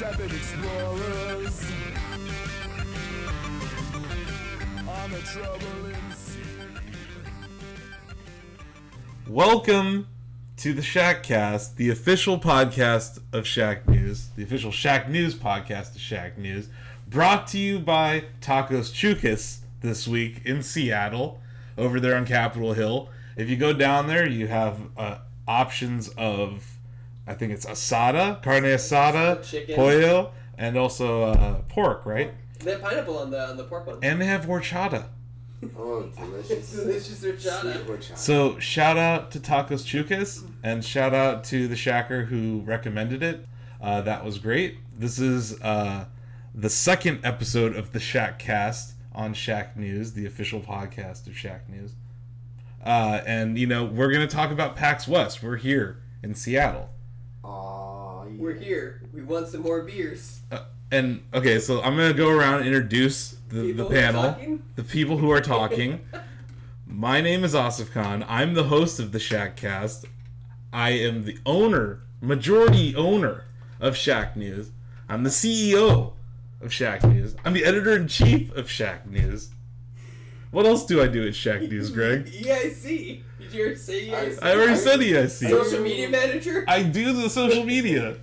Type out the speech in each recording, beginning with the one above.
intrepid explorers on troubling sea. Welcome to the Shackcast, the official podcast of Shack News, the official Shack News podcast of Shack News, brought to you by Tacos Chukas this week in Seattle, over there on Capitol Hill. If you go down there, you have uh, options of, I think it's asada, carne asada, Chicken. pollo, and also uh, pork, right? They have pineapple on the on the pork one. And they have horchata. Oh, delicious. Delicious horchata. Sweet horchata. So shout out to Tacos Chukas and shout out to the Shacker who recommended it. Uh, that was great. This is uh, the second episode of the Shack Cast on Shack News, the official podcast of Shack News. Uh, and you know we're gonna talk about PAX West. We're here in Seattle. Aw, yeah. We're here. We want some more beers. Uh, and okay, so I'm gonna go around and introduce the, the People who are panel, the people who are talking. My name is Asif Khan. I'm the host of the Shackcast. I am the owner, majority owner of Shack News. I'm the CEO of Shack News. I'm the editor in chief of Shack News. What else do I do at Shack News, Greg? EIC. Did you ever say E EIC? I already said EIC. Social media manager. I do the social media.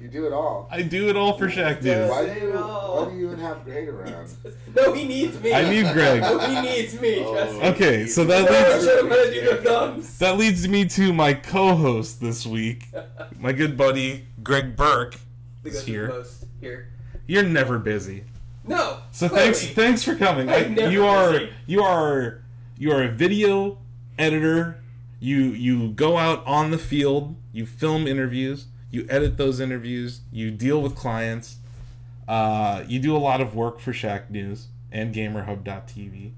You do it all. I do it all for Shack News. Why do you? Why do you even have Greg around? no, he needs me. I need Greg. No, he needs me. Oh. Trust me. Okay, so that leads I'm gonna do the thumbs. That leads me to my co-host this week, my good buddy Greg Burke. Is ghost here. Here. You're never busy, No. so clearly. thanks thanks for coming. I, I'm never you are busy. you are you are a video editor. You you go out on the field. You film interviews. You edit those interviews. You deal with clients. Uh, you do a lot of work for Shack News and GamerHub.tv,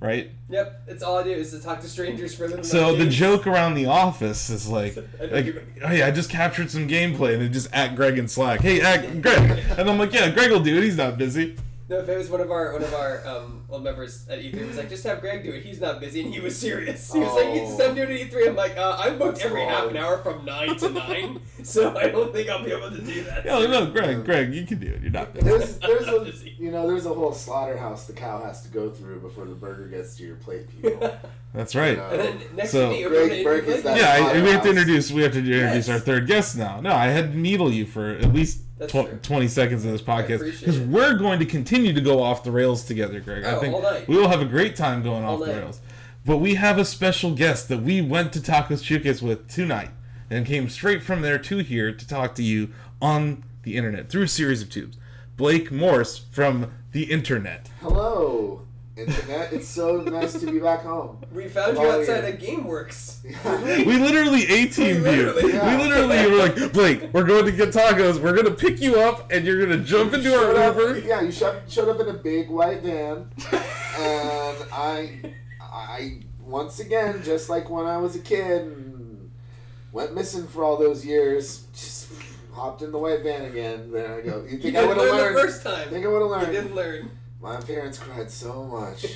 right? Yep. That's all I do is to talk to strangers for little. So the games. joke around the office is like, like, oh yeah, I just captured some gameplay and they just at Greg in Slack. Hey, at Greg, and I'm like, yeah, Greg will do it. He's not busy. No, if it was one of our one of our um, old members at E3, he was like, just have Greg do it. He's not busy, and he was serious. He was like, you just Oh. have him do it at E3. I'm like, uh, I'm booked That's every half an hour from nine to nine, so I don't think I'll be able to do that. Yeah, no, Greg, Greg, you can do it. You're not busy. There's, there's Not a, busy. you know, there's a whole slaughterhouse the cow has to go through before the burger gets to your plate, people. That's right. Yeah. And then next So- to Greg Burke is that- Yeah, I, we have to introduce. We have to introduce Yes. our third guest now. No, I had to needle you for at least That's tw- 20 seconds of this podcast because we're going to continue to go off the rails together, Greg. I Oh, think all night. we will have a great time going All off the rails. But we have a special guest that we went to Tacos Chucas with tonight and came straight from there to here to talk to you on the internet through a series of tubes. Blake Morse from the internet. Hello, internet. It's so nice to be back home. we found you outside yeah. of GameWorks. We literally A teamed We you. literally- Yeah. We literally were like, Blake, we're going to get tacos. We're going to pick you up and you're going to jump into our Showed up- Uber. yeah, you showed, showed up in a big white van, and I, I once again, just like when I was a kid, went missing for all those years. Just hopped in the white van again. There I go. You You think I didn't would have learn learned? the first time. think I would have You learned. didn't learn. My parents cried so much.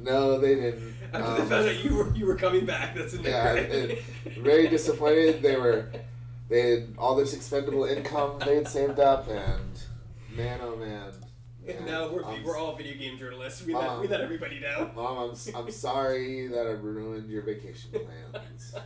No, they didn't. After Um, they found out you were you were coming back, that's they Yeah, it- very disappointed. They were, they had all this expendable income they had saved up, and man, oh man. And now we're, I'm we're all video game journalists. We let, Um, we let everybody down. Mom, I'm, I'm sorry that I ruined your vacation plans.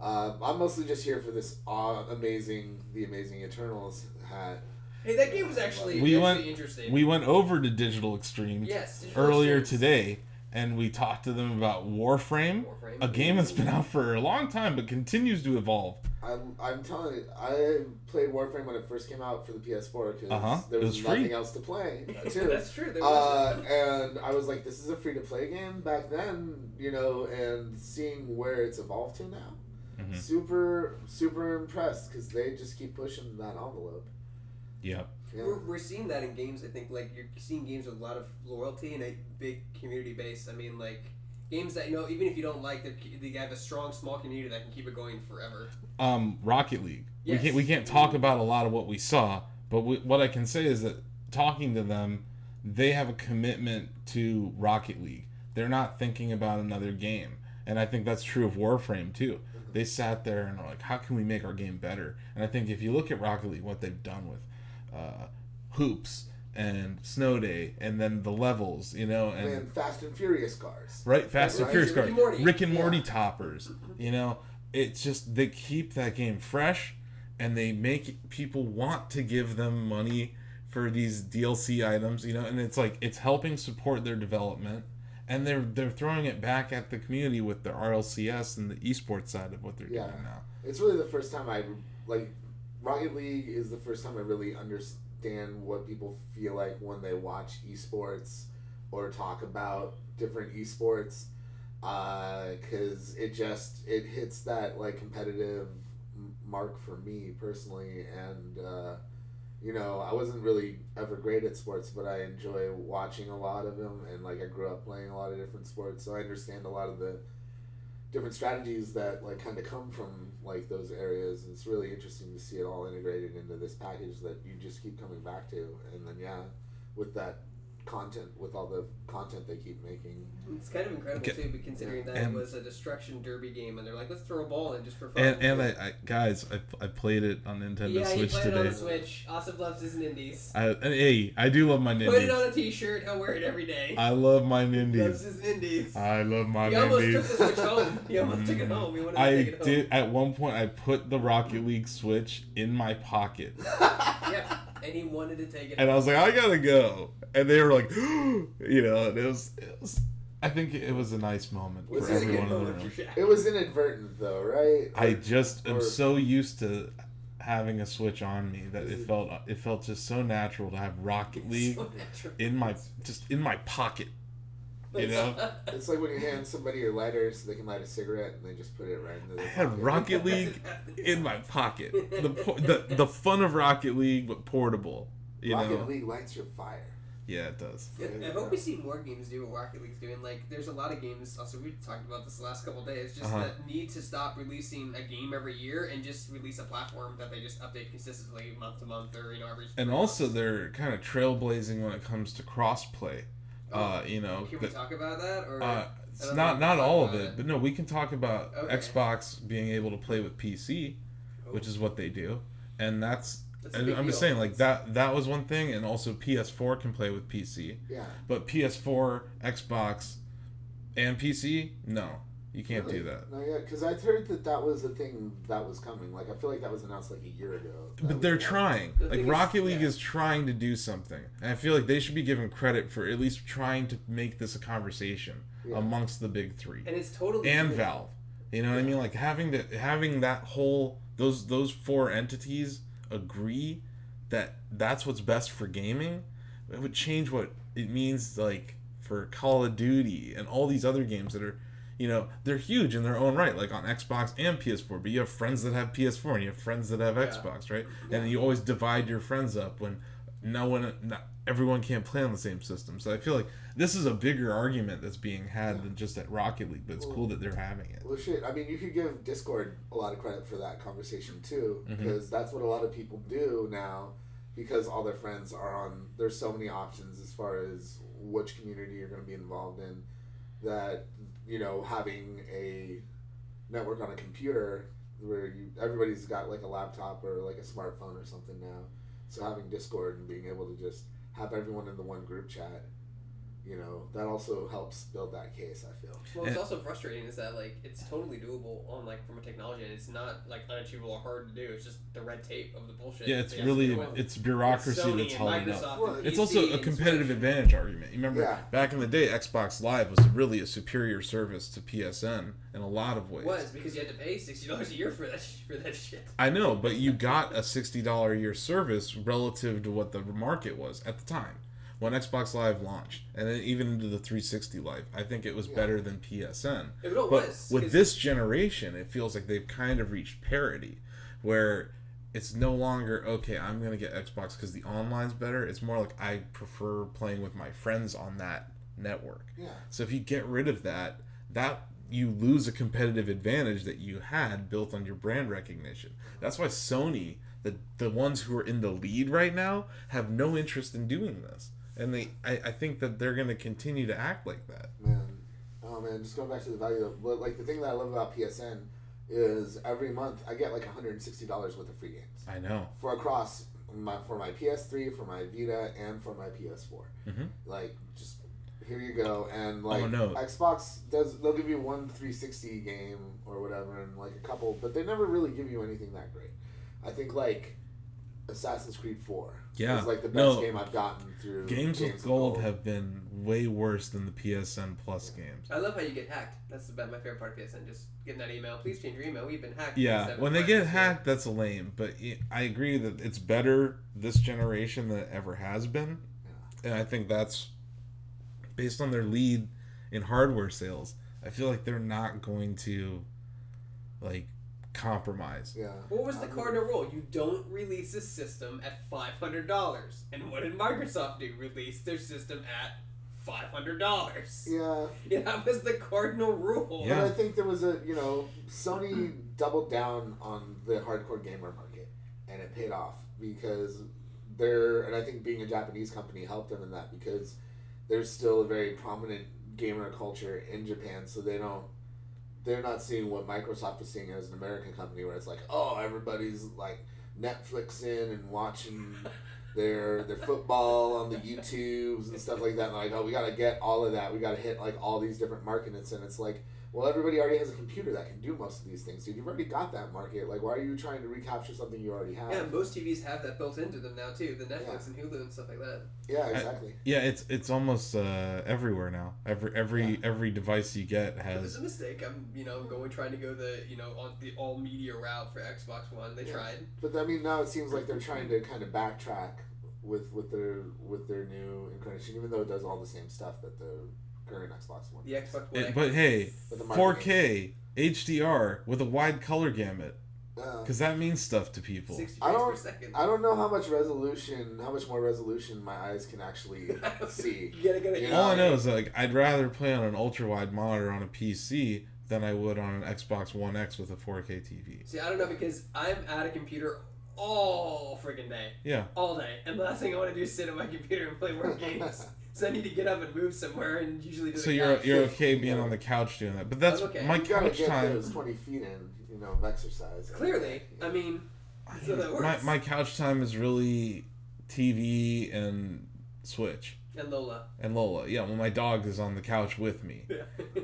Uh, I'm mostly just here for this aw- amazing, the amazing Eternals hat. Hey, that game was actually, We actually went- interesting. We went over to Digital Extremes yes, Digital earlier Extremes. today and we talked to them about Warframe, Warframe. a game that's been out for a long time but continues to evolve. I'm, I'm telling you, I played Warframe when it first came out for the PS4 because Uh-huh. there It was, was free. nothing else to play too. That's true. There Uh, and I was like, this is a free to play game back then, you know, and seeing where it's evolved to now, Mhm. super, super impressed because they just keep pushing that envelope. Yep. Yeah. We're, we're seeing that in games. I think like you're seeing games with a lot of loyalty and a big community base. I mean, like games that you know, even if you don't like, they're- have a strong small community that can keep it going forever. Um, Rocket League. We can't we can't talk about a lot of what we saw, but we, what I can say is that talking to them, they have a commitment to Rocket League. They're not thinking about another game. and I think that's true of Warframe too. They sat there and were like, how can we make our game better? And I think if you look at Rocket League, what they've done with uh, hoops and Snow Day, and then the levels, you know, and And Fast and Furious cars. right, Fast and Right. Furious Rick cars, and Rick and Morty Yeah. toppers, you know, it's just they keep that game fresh, and they make people want to give them money for these DLC items, you know, and it's like it's helping support their development. And they're they're throwing it back at the community with the RLCS and the esports side of what they're Yeah. doing now. It's really the first time I like Rocket League is the first time I really understand what people feel like when they watch esports or talk about different esports because it just it hits that like competitive mark for me personally. And uh, you know I wasn't really ever great at sports but I enjoy watching a lot of them and like I grew up playing a lot of different sports so I understand a lot of the different strategies that like kind of come from like those areas. It's really interesting to see it all integrated into this package that you just keep coming back to, and then yeah, with that content, with all the content they keep making. It's kind of incredible Okay. too, but considering that And- it was a destruction derby game, and they're like, let's throw a ball in just for fun. And and I, I guys, I, I played it on Nintendo yeah, he Switch played it on the Switch. Asif loves his Nindies. I, and, hey, I do love my Nindies. Put it on a T-shirt. He'll wear it every day. I love my Nindies. Loves his Nindies. I love my he almost took the Switch home. He almost took it home. He wanted to I take it home. did at one point. I put the Rocket League Switch in my pocket, yeah, and he wanted to take it. and I was like, I gotta go. And they were like, you know, and it was, it was. I think it was a nice moment Was for it a It's a everyone good in the room. It was inadvertent though, right? I just am Or- so used to having a Switch on me that it felt it felt just so natural to have Rocket League So in my just in my pocket. You know, It's like when you hand somebody your lighter so they can light a cigarette and they just put it right into I had pocket. Rocket League in my pocket. The the the fun of Rocket League, but portable. You Rocket know, League lights your fire. yeah, it does. Yeah, I hope we see more games do what Rocket League's doing. Like, there's a lot of games. Also, we talked about this the last couple days. Just Uh-huh. that need to stop releasing a game every year and just release a platform that they just update consistently month to month or you know every. And also, months. they're kind of trailblazing when it comes to crossplay. Uh, you know, Can we the- talk about that or? Uh, it's not not all of about it, but no, we can talk about Okay. Xbox being able to play with PC, which is what they do, and that's. That's and I'm just saying, like that. That was one thing, and also PS4 can play with PC, Yeah. but PS4, Xbox, and PC, no, you can't Really? do that. No, yeah, because I heard that that was a thing that was coming. Like I feel like that was announced like a year ago. That But they're trying. The Like thing is- Rocket League yeah. is trying to do something, and I feel like they should be given credit for at least trying to make this a conversation Yeah. amongst the big three. and it's totally and doable. Valve. You know what I mean? Like having to having that whole those those four entities agree that that's what's best for gaming. It would change what it means like for Call of Duty and all these other games that are you know, they're huge in their own right, like on Xbox and PS4. But you have friends that have PS4 and you have friends that have Yeah. Xbox, right? And you always divide your friends up when no one, not, everyone can't play on the same system. So I feel like this is a bigger argument that's being had than just at Rocket League. But it's cool that they're having it. Well, shit. I mean, you could give Discord a lot of credit for that conversation too, mm-hmm. because that's what a lot of people do now. Because all their friends are on. There's so many options as far as which community you're going to be involved in. That you know, having a network on a computer where you everybody's got like a laptop or like a smartphone or something now. So having Discord and being able to just have everyone in the one group chat, you know, that also helps build that case. I feel. Well, it's also frustrating is that like it's totally doable on like from a technology, and it's not like unachievable or hard to do. It's just the red tape of the bullshit. Yeah, it's they have to really it's bureaucracy Sony that's holding it Microsoft up. Well, It's PC also a competitive Switch. advantage argument. You remember Yeah. back in the day, Xbox Live was really a superior service to PSN in a lot of ways. It was because you had to pay sixty dollars a year for that for that shit. I know, but you got a sixty dollar a year service relative to what the market was at the time when Xbox Live launched, and then even into the 360 Live. I think it was Yeah. better than PSN. It was, But with this generation, it feels like they've kind of reached parity, where it's no longer okay. I'm gonna get Xbox because the online's better. It's more like I prefer playing with my friends on that network. Yeah. So if you get rid of that, that you lose a competitive advantage that you had built on your brand recognition. That's why Sony, the the ones who are in the lead right now, have no interest in doing this. And they I, I think that they're gonna continue to act like that. Man, oh man, just going back to the value of well, like the thing that I love about PSN is every month I get like 160 dollars worth of free games I know. for across my for my PS3, for my Vita, and for my PS4. Mhm. Like just here you go, and like Oh, no. Xbox does they'll give you one 360 game or whatever, and like a couple, but they never really give you anything that great. I think like Assassin's Creed 4 Yeah. is like the best No. game I've gotten through. Games with of gold have been way worse than the PSN Plus games. I love how you get hacked. That's the, my favorite part of PSN. Just getting that email. Please change your email. We've been hacked. Yeah, when they get hacked, that's lame. But I agree that it's better this generation than it ever has been, yeah. and I think that's based on their lead in hardware sales. I feel like they're not going to like compromise. Yeah. What was the cardinal rule? You don't release a system at five hundred dollars. And what did Microsoft do? Release their system at five hundred dollars. Yeah. Yeah, that was the cardinal rule. Yeah. But I think there was a you know Sony doubled down on the hardcore gamer market, and it paid off because they're and I think being a Japanese company helped them in that because there's still a very prominent gamer culture in Japan, so they don't they're not seeing what Microsoft is seeing as an American company where it's like oh everybody's like Netflix in and watching their their football on the YouTubes and stuff like that. And like, oh, we gotta get all of that. We gotta hit like all these different markets. And it's like, well, everybody already has a computer that can do most of these things, dude. You've already got that market. Like, why are you trying to recapture something you already have? Yeah, most TVs have that built into them now too. The Netflix Yeah. and Hulu and stuff like that. Yeah, exactly. Yeah, it's it's almost uh, everywhere now. Every every Yeah. every device you get has. it's has. a mistake. I'm, you know, going trying to go the, you know, on the all media route for Xbox One. They Yeah. tried. But I mean, now it seems like they're trying to kind of backtrack with with their with their new incarnation, even though it does all the same stuff that the current Xbox One. The. Xbox One. It, but hey, But the marketing- 4K HDR with a wide color gamut, Uh, because that means stuff to people. 60 I don't- per second. I don't know how much resolution, how much more resolution my eyes can actually see. You gotta get it. Yeah. All I know is like I'd rather play on an ultra wide monitor on a PC than I would on an Xbox One X with a 4K TV. See, I don't know because I'm at a computer all freaking day, Yeah, all day, and the last thing I want to do is sit at my computer and play more games. So I need to get up and move somewhere, and usually do so the you're couch. you're okay being on the couch doing that, but that's okay. my you couch get time. those twenty feet in, you know, of exercise. Clearly, I mean, so that My works. my couch time is really TV and Switch and Lola. and Lola. Yeah, well, my dog is on the couch with me.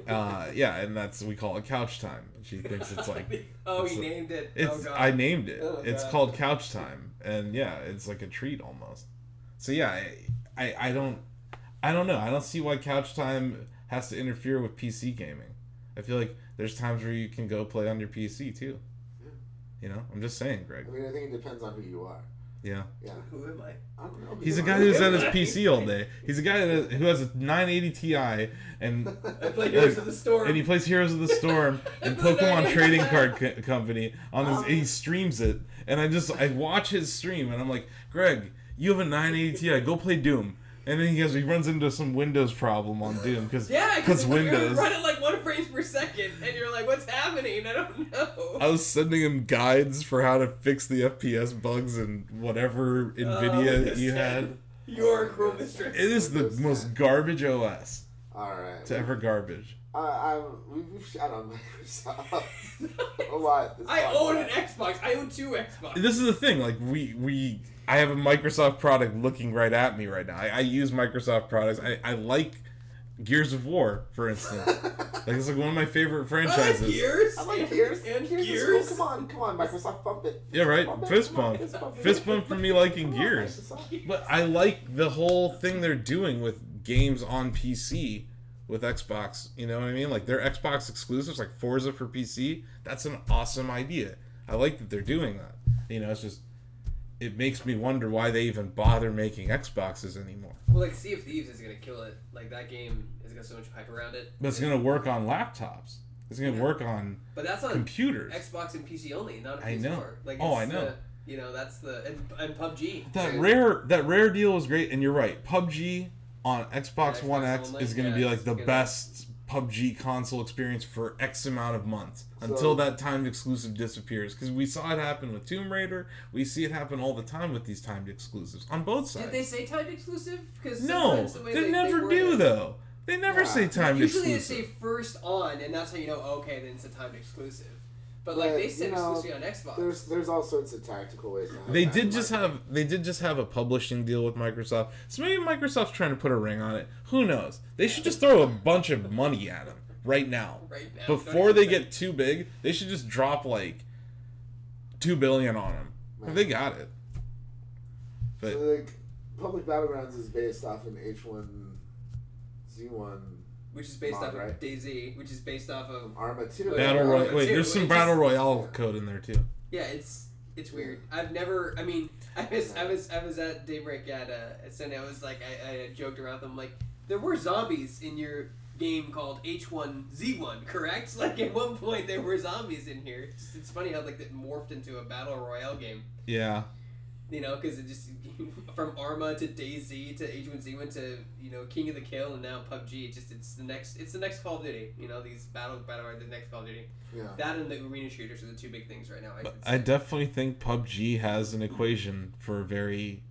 Uh, yeah, and that's we call it couch time. She thinks it's like oh, it's he a- named it. It's oh, God. I named it. Oh, it's God. called couch time, and yeah, it's like a treat almost. So yeah, I, I I don't I don't know. I don't see why couch time has to interfere with PC gaming. I feel like there's times where you can go play on your PC too. Yeah. You know, I'm just saying, Greg. I mean, I think it depends on who you are. Yeah, Yeah, Who am I? I don't know. who he's a guy who's at his PC all day. He's a guy that, who has a 980 Ti and I play Heroes of the Storm. and he plays Heroes of the Storm and Pokemon Trading Card Co- Company on his. He streams it, and I just I watch his stream, and I'm like, Greg, you have a 980 Ti, go play Doom. And then he goes, he runs into some Windows problem on Doom because yeah, because Windows. running like one frames per second, and you're like, "What's happening?" I don't know. I was sending him guides for how to fix the FPS bugs and whatever Oh, Nvidia this you had. You're a cruel mistress. It is the Windows most 10. garbage OS All right. to ever garbage. I, I, we've, we've shot on Microsoft a lot. I own an. Xbox. I own two Xbox. This is the thing. Like we we I have a Microsoft product looking right at me right now. I, I use Microsoft products. I, I like Gears of War, for instance. like it's like one of my favorite franchises. I like franchises. Gears. I like Gears. And Gears. is Gears. cool. Come on, come on, Microsoft, bump it. Yeah, right. Bump it, Fist bump. fist bump. Fist bump for me liking Come on, Gears. Microsoft. But I like the whole thing they're doing with games on PC with Xbox. You know what I mean? Like their Xbox exclusives, like Forza for PC. That's an awesome idea. I like that they're doing that. You know, it's just it makes me wonder why they even bother making Xboxes anymore. Well, like Sea of Thieves is gonna kill it. Like that game has got so much hype around it. But it's gonna work on laptops. It's gonna Yeah. work on But that's on computers. Xbox and PC only, not a I PS4. know. Like, Oh, I know. The, you know, that's the and, and PUBG. That Yeah. rare that rare deal was great, and you're right. PUBG on Xbox Xbox One X only, is going to yeah, be like the gonna- best PUBG console experience for X amount of months So- until that timed exclusive disappears. Because we saw it happen with Tomb Raider. We see it happen all the time with these timed exclusives on both sides. Did they say timed exclusive? Because no, the they, they, never word do it- though. They never Yeah. say timed Usually exclusive. Usually they say first on, and that's how you know. Okay, then it's a timed exclusive. But like they said you know, exclusively on Xbox. There's there's all sorts of tactical ways. To have They did just marketing. have they did just have a publishing deal with Microsoft. So maybe Microsoft's trying to put a ring on it. Who knows? They should just throw a bunch of money at them right now. right now Before they even get too big, they should just drop like 2 billion on them. Man. They got it. But So, like, Public Battlegrounds is based off an H1Z1 think- which is based Mod, off of right? DayZ, which is based off of Arma 2. Battle Yeah, Royale. yeah, Wait, there's some It Battle just- Royale code in there too. yeah. It's it's weird. I've never. I mean, I was I was I was at Daybreak at uh, at Sunday. I was like I, I joked around them like there were zombies in your game called H1Z1, correct? Like at one point there were zombies in here. It's, it's funny how like it morphed into a battle royale game. Yeah. You know, because it just from Arma to DayZ to H1Z1 to you know King of the Kill and now PUBG. It just it's the next it's the next Call of Duty. You know these battle battle are the next Call of Duty. Yeah. That and the arena shooters are the two big things right now. I, I definitely think PUBG has an equation for a very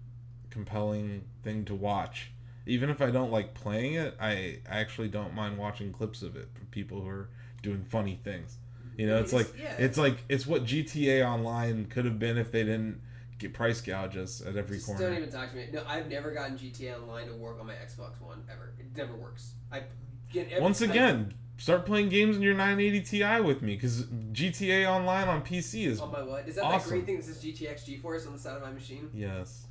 compelling thing to watch. Even if I don't like playing it, I actually don't mind watching clips of it for people who are doing funny things. You know, it's It's- like yeah. it's like it's what GTA Online could have been if they didn't get price gouge us at every Just corner. don't even talk to me. No, I've never gotten GTA Online to work on my Xbox One ever. It never works. I get every, Once I- again, start playing games in your 980 Ti with me because GTA Online on PC is on my what? Is that awesome. that green thing that says GTX GeForce on the side of my machine? yes.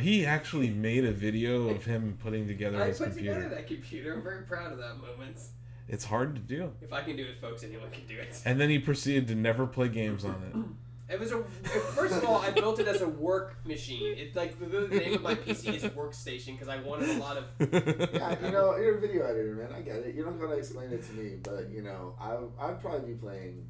He actually made a video of him putting together I his put computer. together that computer. I'm very proud of that moment. It's hard to do. If I can do it, folks, anyone can do it. And then he proceeded to never play games on It was a. First of all, I built it as a work machine. It's like the, the name of my PC is workstation because I wanted a lot of. Yeah, you know, you're a video editor, man. I get it. You're not gonna explain it to me, but you know, I I'd probably be playing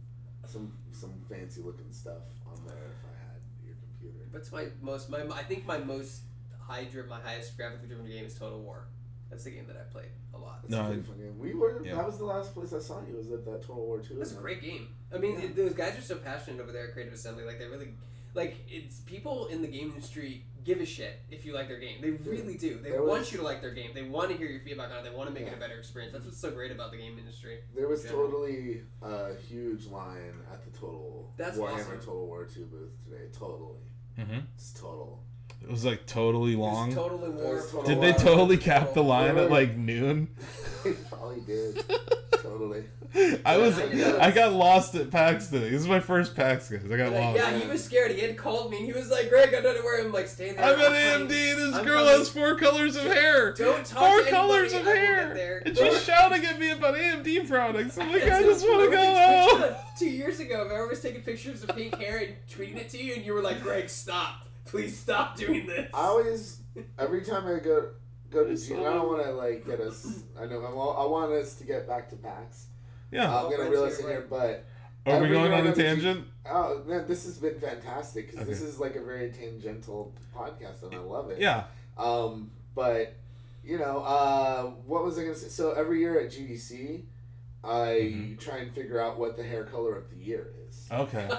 some some fancy looking stuff on there if I had your computer. What's my most? My I think my most high driven, my highest graphically driven game is Total War. That's the game that I played a lot. That's No, a pretty fun game. We were. Yeah. That was the last place I saw you. Was at that Total War Two. That's a great game. I mean, Yeah. it, those guys are so passionate over there at Creative Assembly. Like they really, like it's people in the game industry give a shit if you like their game. They really do. They There want was- you to like their game. They want to hear your feedback on it. They want to make it a better experience. That's what's so great about the game industry. There was Yeah. totally a huge line at the Total That's Warhammer awesome. Total War Two booth today. Totally, hmm just total. It was like totally It was long. totally was Did they totally cap the line at like noon? They probably did. totally. I was I. I got lost at PAX today. This is my first PAX, guys. I got lost. yeah, he was scared. He had called me and he was like, "Greg, I don't know where I'm like staying there." I'm at AMD. This I'm girl coming. has four colors of hair. Don't talk Four colors of I hair. And she's shouting at me about AMD products. I'm like, I just want to go home. Two years ago, Vera was taking pictures of pink hair and tweeting it to you, and you were like, "Greg, stop! Please stop doing this." I always, every time I go go to It's G, so- I don't want to like get us. I know I'm all, I want us to get back to PAX. Yeah. I'm gonna friends reel us in right. here, but Are we going on a go G- tangent? oh man, this has been fantastic because this is like a very tangential podcast, and I love it. Yeah. Um, but you know, uh, what was I gonna say? So every year at GDC, I Mhm. try and figure out what the hair color of the year is. Okay.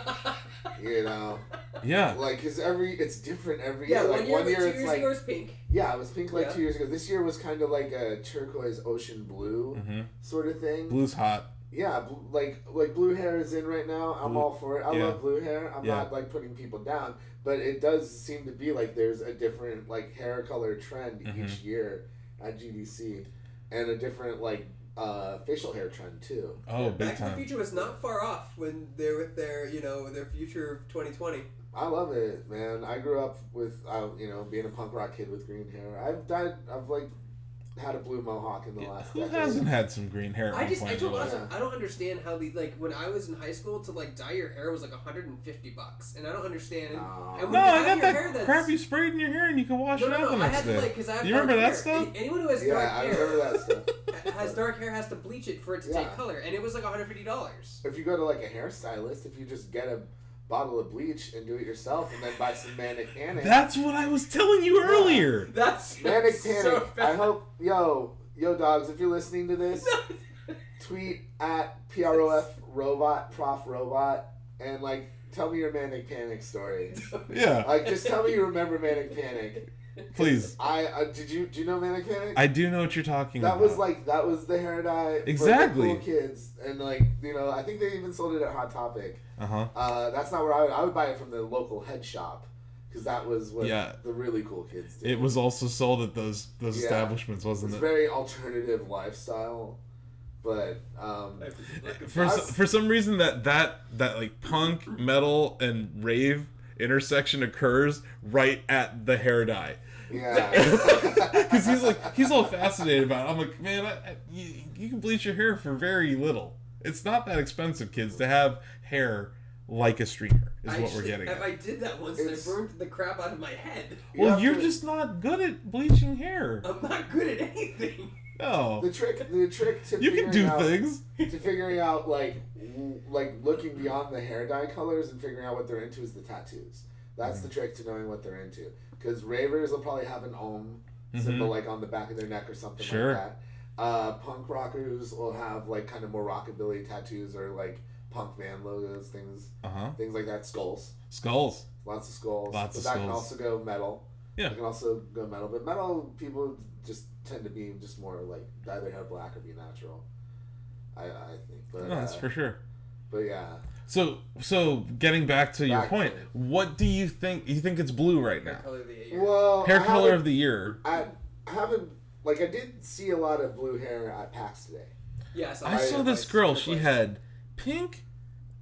You know, Yeah. like because every it's different every yeah, year. one Like year, one year two it's years like ago was pink. yeah, it was pink like Yeah. two years ago. This year was kind of like a turquoise ocean blue hmm sort of thing. Blue's hot. Yeah, bl- like like blue hair is in right now. I'm Blue- all for it. I yeah. love blue hair. I'm Yeah. not like putting people down, but it does seem to be like there's a different like hair color trend Mhm. each year at GDC, and a different like uh, facial hair trend too. Oh, big Back to the. Future was not far off when they're with their, you know, their future of 2020. I love it, man. I grew up with uh, you know being a punk rock kid with green hair. I've died. I've like had a blue mohawk in the last. Who decade. hasn't had some green hair? I just, point I don't, their also, I don't understand how the like when I was in high school to like dye your hair was like 150 bucks, and I don't understand. And, Nah. and when No, I have got your that hair that's- crappy sprayed in your hair and you can wash No, it no, out no. the I next had day. to like because I You remember that hair. stuff? Anyone who has yeah, dark I hair remember that stuff. has dark hair has to bleach it for it to Yeah. take color, and it was like 150 dollars. If you go to like a hairstylist, if you just get a bottle of bleach and do it yourself, and then buy some manic panic. That's what I was telling you earlier. That's manic that's panic. So I hope yo yo dogs, if you're listening to this, tweet at prof robot prof robot and like tell me your manic panic story. Yeah. Like just tell me you remember manic panic. Please. I uh, did you do you know Mannequin? I do know what you're talking that about. was like that was the hair dye exactly for the Exactly. cool kids and like you know I think they even sold it at Hot Topic. Uh huh. Uh, that's not where I would, I would buy it from the local head shop because that was what Yeah. the really cool kids did. It was also sold at those those Yeah. establishments, wasn't it? very alternative lifestyle, but um, For Us- for some reason that that that like punk, metal, and rave intersection occurs right at the hair dye. yeah. Because he's like he's all fascinated about it. I'm like, man, I, I, you, you can bleach your hair for very little. It's not that expensive, kids, to have hair like a streamer. Is I what we're getting. If At. I did that once, and I burned the crap out of my head. You Well, you're just not good at bleaching hair. I'm not good at anything. No, the trick. The trick to you can figuring do out, things. to figuring out like like looking beyond the hair dye colors and figuring out what they're into is the tattoos. That's Mm-hmm. the trick to knowing what they're into. Because ravers will probably have an om symbol like on the back of their neck or something Mm-hmm. Sure. like that. Uh, punk rockers will have like kind of more rockabilly tattoos or like punk band logos, things Uh huh. things like that. Skulls, Skulls. lots of skulls. Lots of skulls. but of that can also go metal. Yeah. It can also go metal, but metal people just tend to be just more like either have black or be natural. I, I think, but No, that's uh, for sure. but yeah, So so getting back to your point, to what do you think? You think it's blue right Hair now? color of the year. well, Hair I color of the year. I, I haven't like I did see a lot of blue hair at PAX today. yeah, I saw, I saw Twice. this girl. She had pink,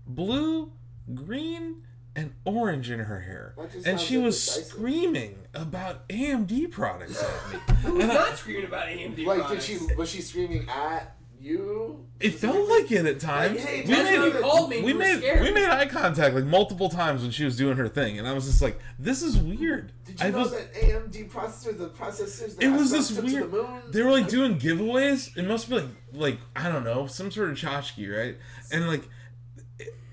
blue, green, and orange in her hair, and she was indecisive. screaming about AMD products at me. Who's And I- not screaming about AMD Like, products? did she was she screaming at you? It felt like it at times. Like, hey, we made, you called me. we made scared. we made eye contact like multiple times when she was doing her thing, and I was just like, "This is weird." Did you I know was, that AMD processor, the processors, that It was this weird. To the moon? They were like doing giveaways. It must be like like I don't know some sort of tchotchke, right? And like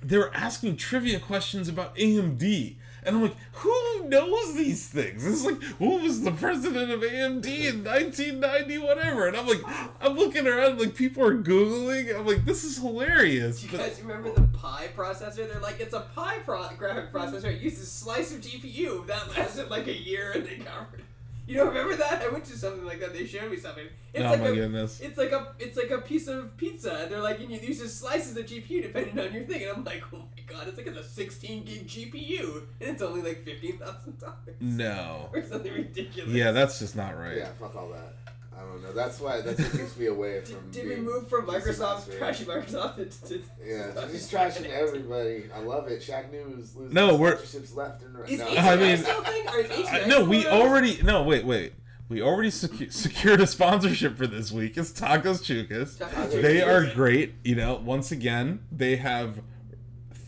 they were asking trivia questions about AMD. And I'm like, who knows these things? It's like, who was the president of AMD in 1990, whatever? And I'm like, I'm looking around, like, people are Googling. I'm like, this is hilarious. Do you But guys remember the Pi processor? They're like, it's a Pi pro- graphic processor. It uses a slice of GPU. That lasted like a year and they covered. You don't remember that? I went to something like that. They showed me something. It's oh like my a, goodness. It's like a it's like a piece of pizza. They're like, and you use slices of GPU depending on your thing. And I'm like, oh my god, it's like a 16 gig GPU, and it's only like fifteen thousand dollars No. or something ridiculous. Yeah, that's just not right. Yeah, fuck all that. I don't know. That's why that's what keeps me away from. Did, did we move from Microsoft, master. trashy Microsoft, to, to Yeah, to- she's trashing everybody. I love it. Shack News losing No, we're- sponsorships left and right. Is no, I mean- still thing? Or is Uh, no, we already. No, wait, wait. We already secu- secured a sponsorship for this week. It's Tacos Chucas. Tacos They Chucas. are great. You know, once again, they have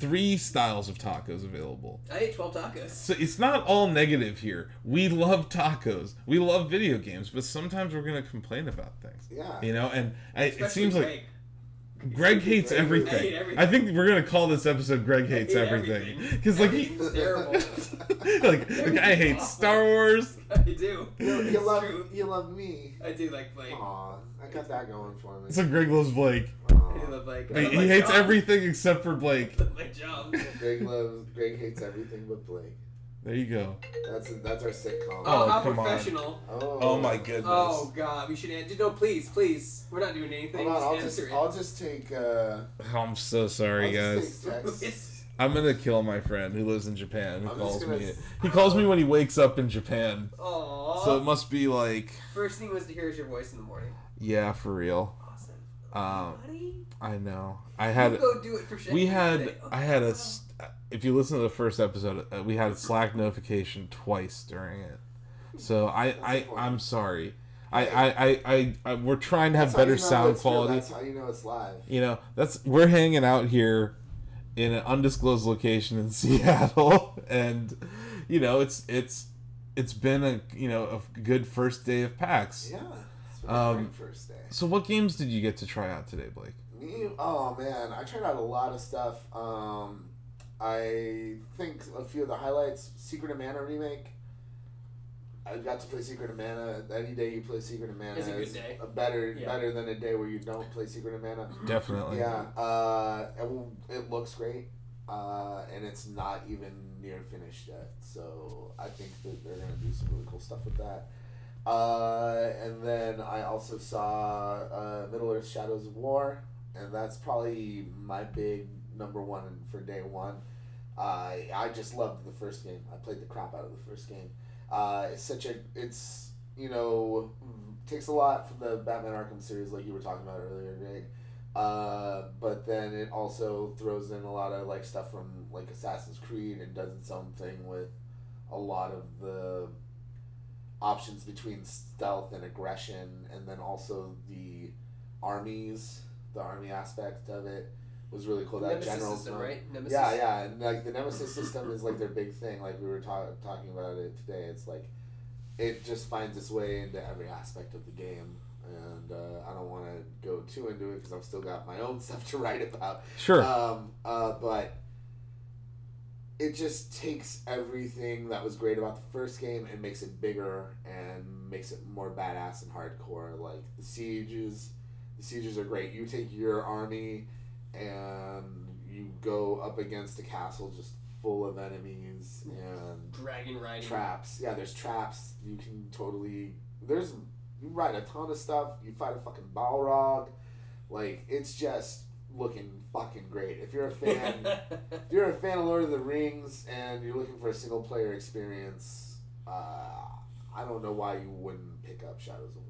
three styles of tacos available. I ate 12 tacos. So it's not all negative here. We love tacos. We love video games, but sometimes we're gonna complain about things. Yeah. You know, and I, it Especially seems like Greg. Greg hates Greg- everything. I hate everything. I think we're gonna call this episode "Greg Hates Everything" everything. because like he, Everything's terrible. like the guy hates Star Wars. I do. You, you love true. you love me. I do like Blake. Aw, I got that going for me. So Greg loves Blake. I love Blake. I He, love he my hates job. everything except for Blake. I love my job. Greg loves. Greg hates everything but Blake. There you go. That's that's our sitcom. Oh, Oh, how come on. professional. Oh, Oh my goodness. Oh god, we should answer. No, please, please. We're not doing anything. Hold on, I'll just just I'll just take. Uh, I'm so sorry, I'll guys. just take it. text. It's- I'm gonna kill my friend who lives in Japan. Who I'm calls me? s- He calls me when he wakes up in Japan. Aw. So it must be like, First thing was to hear is your voice in the morning. yeah, for real. Awesome. Um, Buddy, I know. I you had. go do it for shit. We had. today. I had a. If you listen to the first episode, uh, we had a Slack notification twice during it. So I, I, I'm sorry. I, I, I, I, I we're trying to have that's better you know sound it's real, quality. That's how you know it's live. You know, that's we're hanging out here in an undisclosed location in Seattle, and you know, it's it's it's been a you know a good first day of PAX. Yeah. It's been a Um, first day. So, what games did you get to try out today, Blake? Me, oh man, I tried out a lot of stuff. Um, I think a few of the highlights: Secret of Mana remake. I got to play Secret of Mana. Any day you play Secret of Mana It's a good is day. a better Yeah. better than a day where you don't play Secret of Mana. Definitely. Yeah, uh, it, will- it looks great. uh, and it's not even near finished yet. So I think that they're gonna do some really cool stuff with that. Uh, and then I also saw uh, Middle Earth: Shadows of War, and that's probably my big number one for day one. I I just loved the first game. I played the crap out of the first game. Uh, it's such a it's you know takes a lot from the Batman Arkham series, like you were talking about earlier, Greg. Uh, but then it also throws in a lot of like stuff from like Assassin's Creed and does its own thing with a lot of the options between stealth and aggression, and then also the armies, the army aspect of it was really cool. That Nemesis general system, mode. right? Nemesis. Yeah, yeah, and like the Nemesis system is like their big thing. Like we were ta- talking about it today. It's like it just finds its way into every aspect of the game, and uh, I don't want to go too into it because I've still got my own stuff to write about. Sure. Um, uh, but it just takes everything that was great about the first game and makes it bigger and makes it more badass and hardcore. Like the sieges, the sieges are great. You take your army and you go up against a castle just full of enemies and Dragon riding. traps. Yeah, there's traps. You can totally. There's you ride a ton of stuff. You fight a fucking Balrog. Like it's just looking fucking great. If you're a fan, if you're a fan of Lord of the Rings and you're looking for a single player experience, uh, I don't know why you wouldn't pick up Shadows of.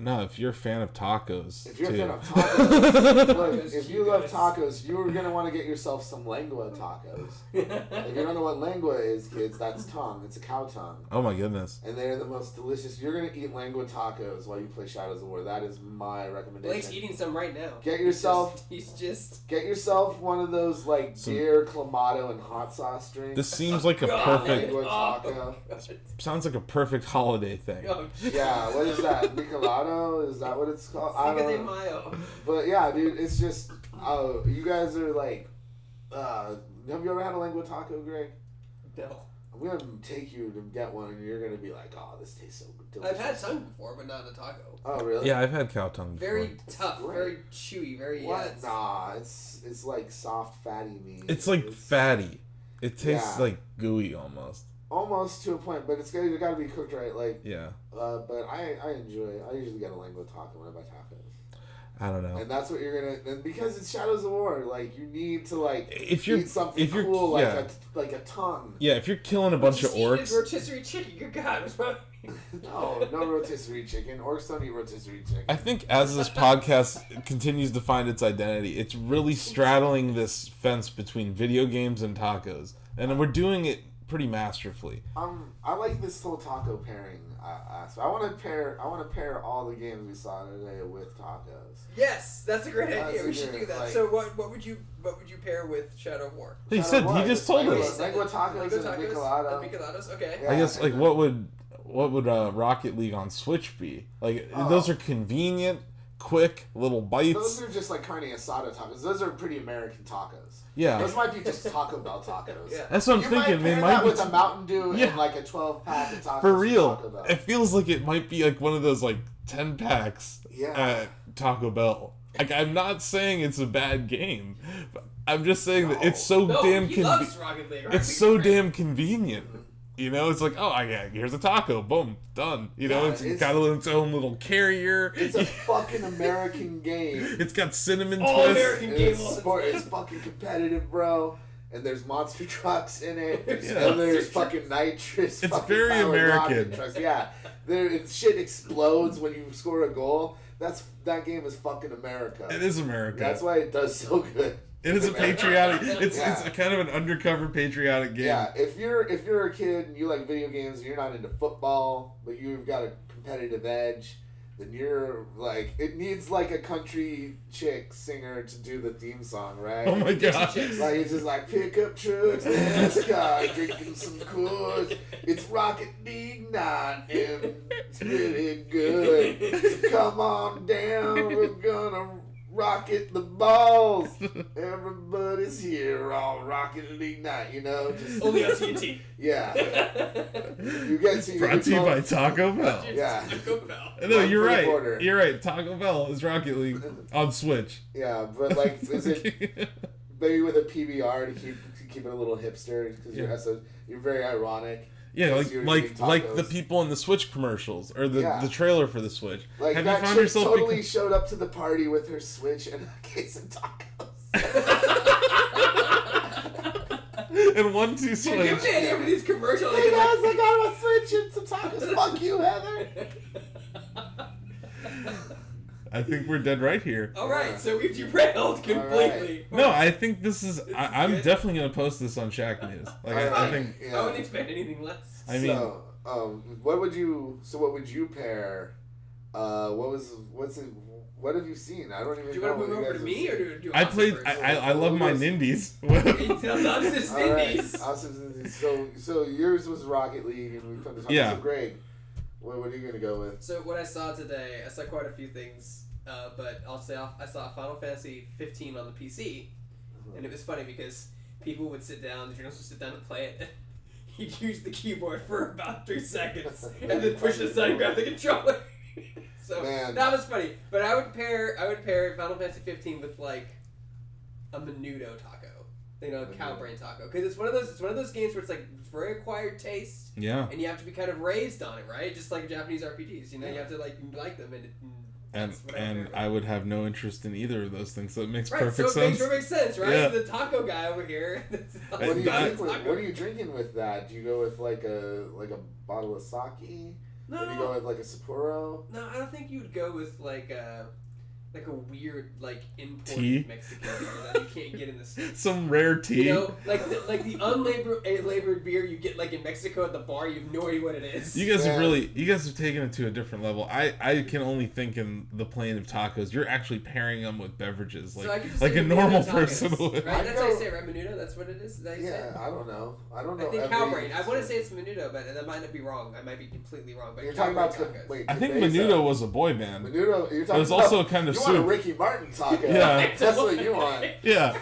No, if you're a fan of tacos, If you're too. a fan of tacos, look, if you you love tacos, you're gonna want to get yourself some lengua tacos. If you don't know what lengua is, kids, that's tongue. It's a cow tongue. oh my goodness. and they're the most delicious. You're gonna eat lengua tacos while you play Shadows of War. That is my recommendation. Blake's eating some right now. Get yourself- He's just. He's just Get yourself one of those like Some- deer clamato and hot sauce drinks. This seems like a oh, God. perfect. Lengua Oh, taco. God. Sounds like a perfect holiday thing. Oh, Yeah, what is that? Michelado? Is that what it's called? I Cinco de don't know. Mayo. But yeah, dude, it's just oh, you guys are like, uh, have you ever had a lengua taco, Greg? No. I'm gonna take you to get one, and you're gonna be like, oh, this tastes so delicious. I've had tongue before, but not a taco. Oh, really? Yeah, I've had cow tongue before. Very It's tough, great. very chewy, very. What? Yeah, it's- Nah, it's it's like soft, fatty meat. It's like fatty. It tastes Yeah. like gooey almost. almost to a point, but it's gotta, got to be cooked right. Like, Yeah. Uh, but I I enjoy. I usually get a lengua taco when I buy tacos, I don't know. and that's what you're gonna. And because it's Shadows of War, like you need to like If you're eat something if you're cool like yeah. a like a tongue. yeah, if you're killing a bunch of Just eat it, orcs, Rotisserie chicken. Good God, what's wrong? with you? No, no rotisserie chicken. Orcs don't eat rotisserie chicken. I think as this podcast continues to find its identity, it's really straddling this fence between video games and tacos, and we're doing it pretty masterfully. Um, I like this whole taco pairing uh, aspect. I want to pair. I want to pair all the games we saw today with tacos. Yes, that's a great That's idea. a We should do that. like- so what? What would you? What would you pair with Shadow of War? He Shadow said War, he just told lengua- us. Lengua tacos Lengua and tacos michelada. and Micheladas. Okay. Yeah. I guess like what would what would uh, Rocket League on Switch be? Like Oh. those are convenient, quick little bites. Those are just like carne asada tacos. Those are pretty American tacos. Yeah, Those might be just Taco Bell tacos. Yeah. that's what I'm you thinking. might They pair might that be with a Mountain Dew Yeah. and like a 12 pack of tacos. for real. Taco Bell. It feels like it might be like one of those like ten packs Yeah. at Taco Bell. Like I'm not saying it's a bad game, but I'm just saying that it's so No, damn he convenient. League. It's so great. damn convenient. You know, it's like, oh, I got here's a taco, boom, done. You know, Yeah, it's it's- got its own little carrier. It's a fucking American game. it's got cinnamon All twists. American game It's, sport, it's fucking competitive, bro. And there's monster trucks in it. There's Yeah. And there's fucking nitrous. It's fucking very American. Trucks. Yeah, there shit explodes when you score a goal. That's that game is fucking America. It is America. That's why it does so good. It is a patriotic. It's Yeah. it's a kind of an undercover patriotic game. Yeah, if you're if you're a kid and you like video games and you're not into football, but you've got a competitive edge, then you're like it needs like a country chick singer to do the theme song, right? Oh my god. Like it's just like pickup trucks, NASCAR, drinking some Coors. It's Rocket League night and it's really good. So come on down, we're gonna rocket the balls. Everybody's here on Rocket League night, you know. Just Only on TNT. yeah. You get to Brought to you by Taco Bell. Yeah. Taco Bell. No, you're right. border. You're right. Taco Bell is Rocket League on Switch. Yeah, but like, is it? Maybe with a PBR to keep to keep it a little hipster because Yeah. you're so you're very ironic. Yeah, like like like the people in the Switch commercials or the, Yeah. the trailer for the Switch. Like Have you that found yourself totally become- showed up to the party with her Switch and a case of tacos. and one two Dude, give Switch? me an idea for these commercials. hey guys, I got my Switch and some tacos. Fuck you, Heather. I think we're dead right here. All right, so we've derailed completely. No, I think this is. I, I'm good. definitely gonna post this on Shack News. Like I, I Alright. think. I wouldn't expect anything less. I mean- so, um, what would you? So, what would you pair? Uh, what was? What's it? What have you seen? I don't even Do you know. want to move over to have me, or do, do I played. I, I, I love my Yes. Nindies. He tells his All right, So, so yours was Rocket League, and we've come to talk. Yeah. So, Greg, what, what are you gonna go with? So what I saw today, I saw quite a few things, uh, but I'll say off, I saw Final Fantasy 15 on the PC, and it was funny because people would sit down, the journalists would sit down and play it. He'd use the keyboard for about three seconds, and then push it aside and grab the controller. so Man. that was funny. But I would pair, I would pair Final Fantasy 15 with like a menudo taco. You know, cow brain taco, because it's one of those. It's one of those games where it's like very acquired taste yeah, and you have to be kind of raised on it, right? Just like Japanese RPGs, you know, you have to like like them, and, and and I would have no interest in either of those things. So it makes right. perfect so it makes sense. perfect sense, right? Yeah. The taco guy over here. What are you that- drinking with? What are you drinking with that? Do you go with like a like a bottle of sake? no, Or do you go with like a Sapporo? no, I don't think you'd go with like a like a weird like imported Tea? Mexican beer that you can't get in the states. Some rare tea. You know, like the, like the unlabored labored beer you get like in Mexico at the bar. You have no idea what it is. You guys have really, you guys have taken it to a different level. I, I can only think in the plane of tacos. You're actually pairing them with beverages, like so I could just like a normal tacos, person would. Right? I That's how you say it, right? Menudo. That's what it is. Is that how say? Yeah, I don't know. I don't know. I think every- cow brain. I want to say it's menudo, but that might not be wrong. I might be completely wrong. But You're talking about brain ca- tacos. wait. I think Cabeza. Menudo uh, was a boy band. Menudo. You're talking. It talking was about, also a kind of you want a. Ricky Martin taco. Yeah. that's what you want. Yeah,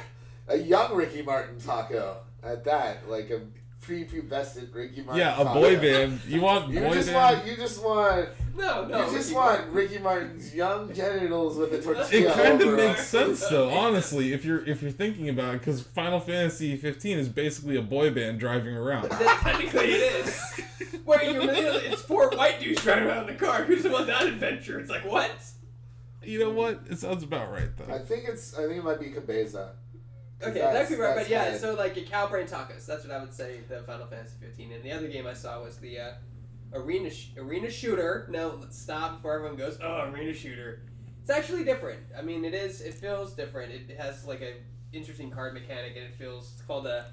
A young Ricky Martin taco. At that, like a prepubescent Ricky Martin. yeah, a taco. boy band. You want You boy just band? want. You just want. No, no. you just Ricky want Martin. Ricky Martin's young genitals with a tortilla. It kind of makes them. sense though, honestly, if you're if you're thinking about it, because Final Fantasy 15 is basically a boy band driving around. That technically it is. Where you really, it's four white dudes driving around in the car. Who's about that adventure? It's like what? You know what? It sounds about right though. I think it's. I think it might be Cabeza. Okay, that could be right. But yeah, head. so like a cow brain tacos. That's what I would say. The Final Fantasy 15. And the other game I saw was the uh, arena sh- arena shooter. Now let's stop before everyone goes. Oh, arena shooter. It's actually different. I mean, it is. It feels different. It has like a interesting card mechanic, and it feels. It's called uh,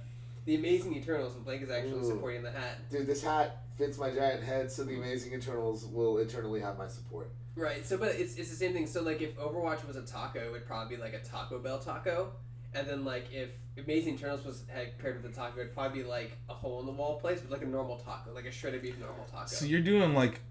the Amazing Eternals, and Blake is actually Ooh. supporting the hat. Dude, this hat fits my giant head, so the Amazing Eternals will eternally have my support. Right. So, but it's, it's the same thing. So, like, if Overwatch was a taco, it would probably be like a Taco Bell taco, and then like if Amazing Eternals was had paired with a taco, it'd probably be like a hole in the wall place, but like a normal taco, like a shredded beef normal taco. So you're doing like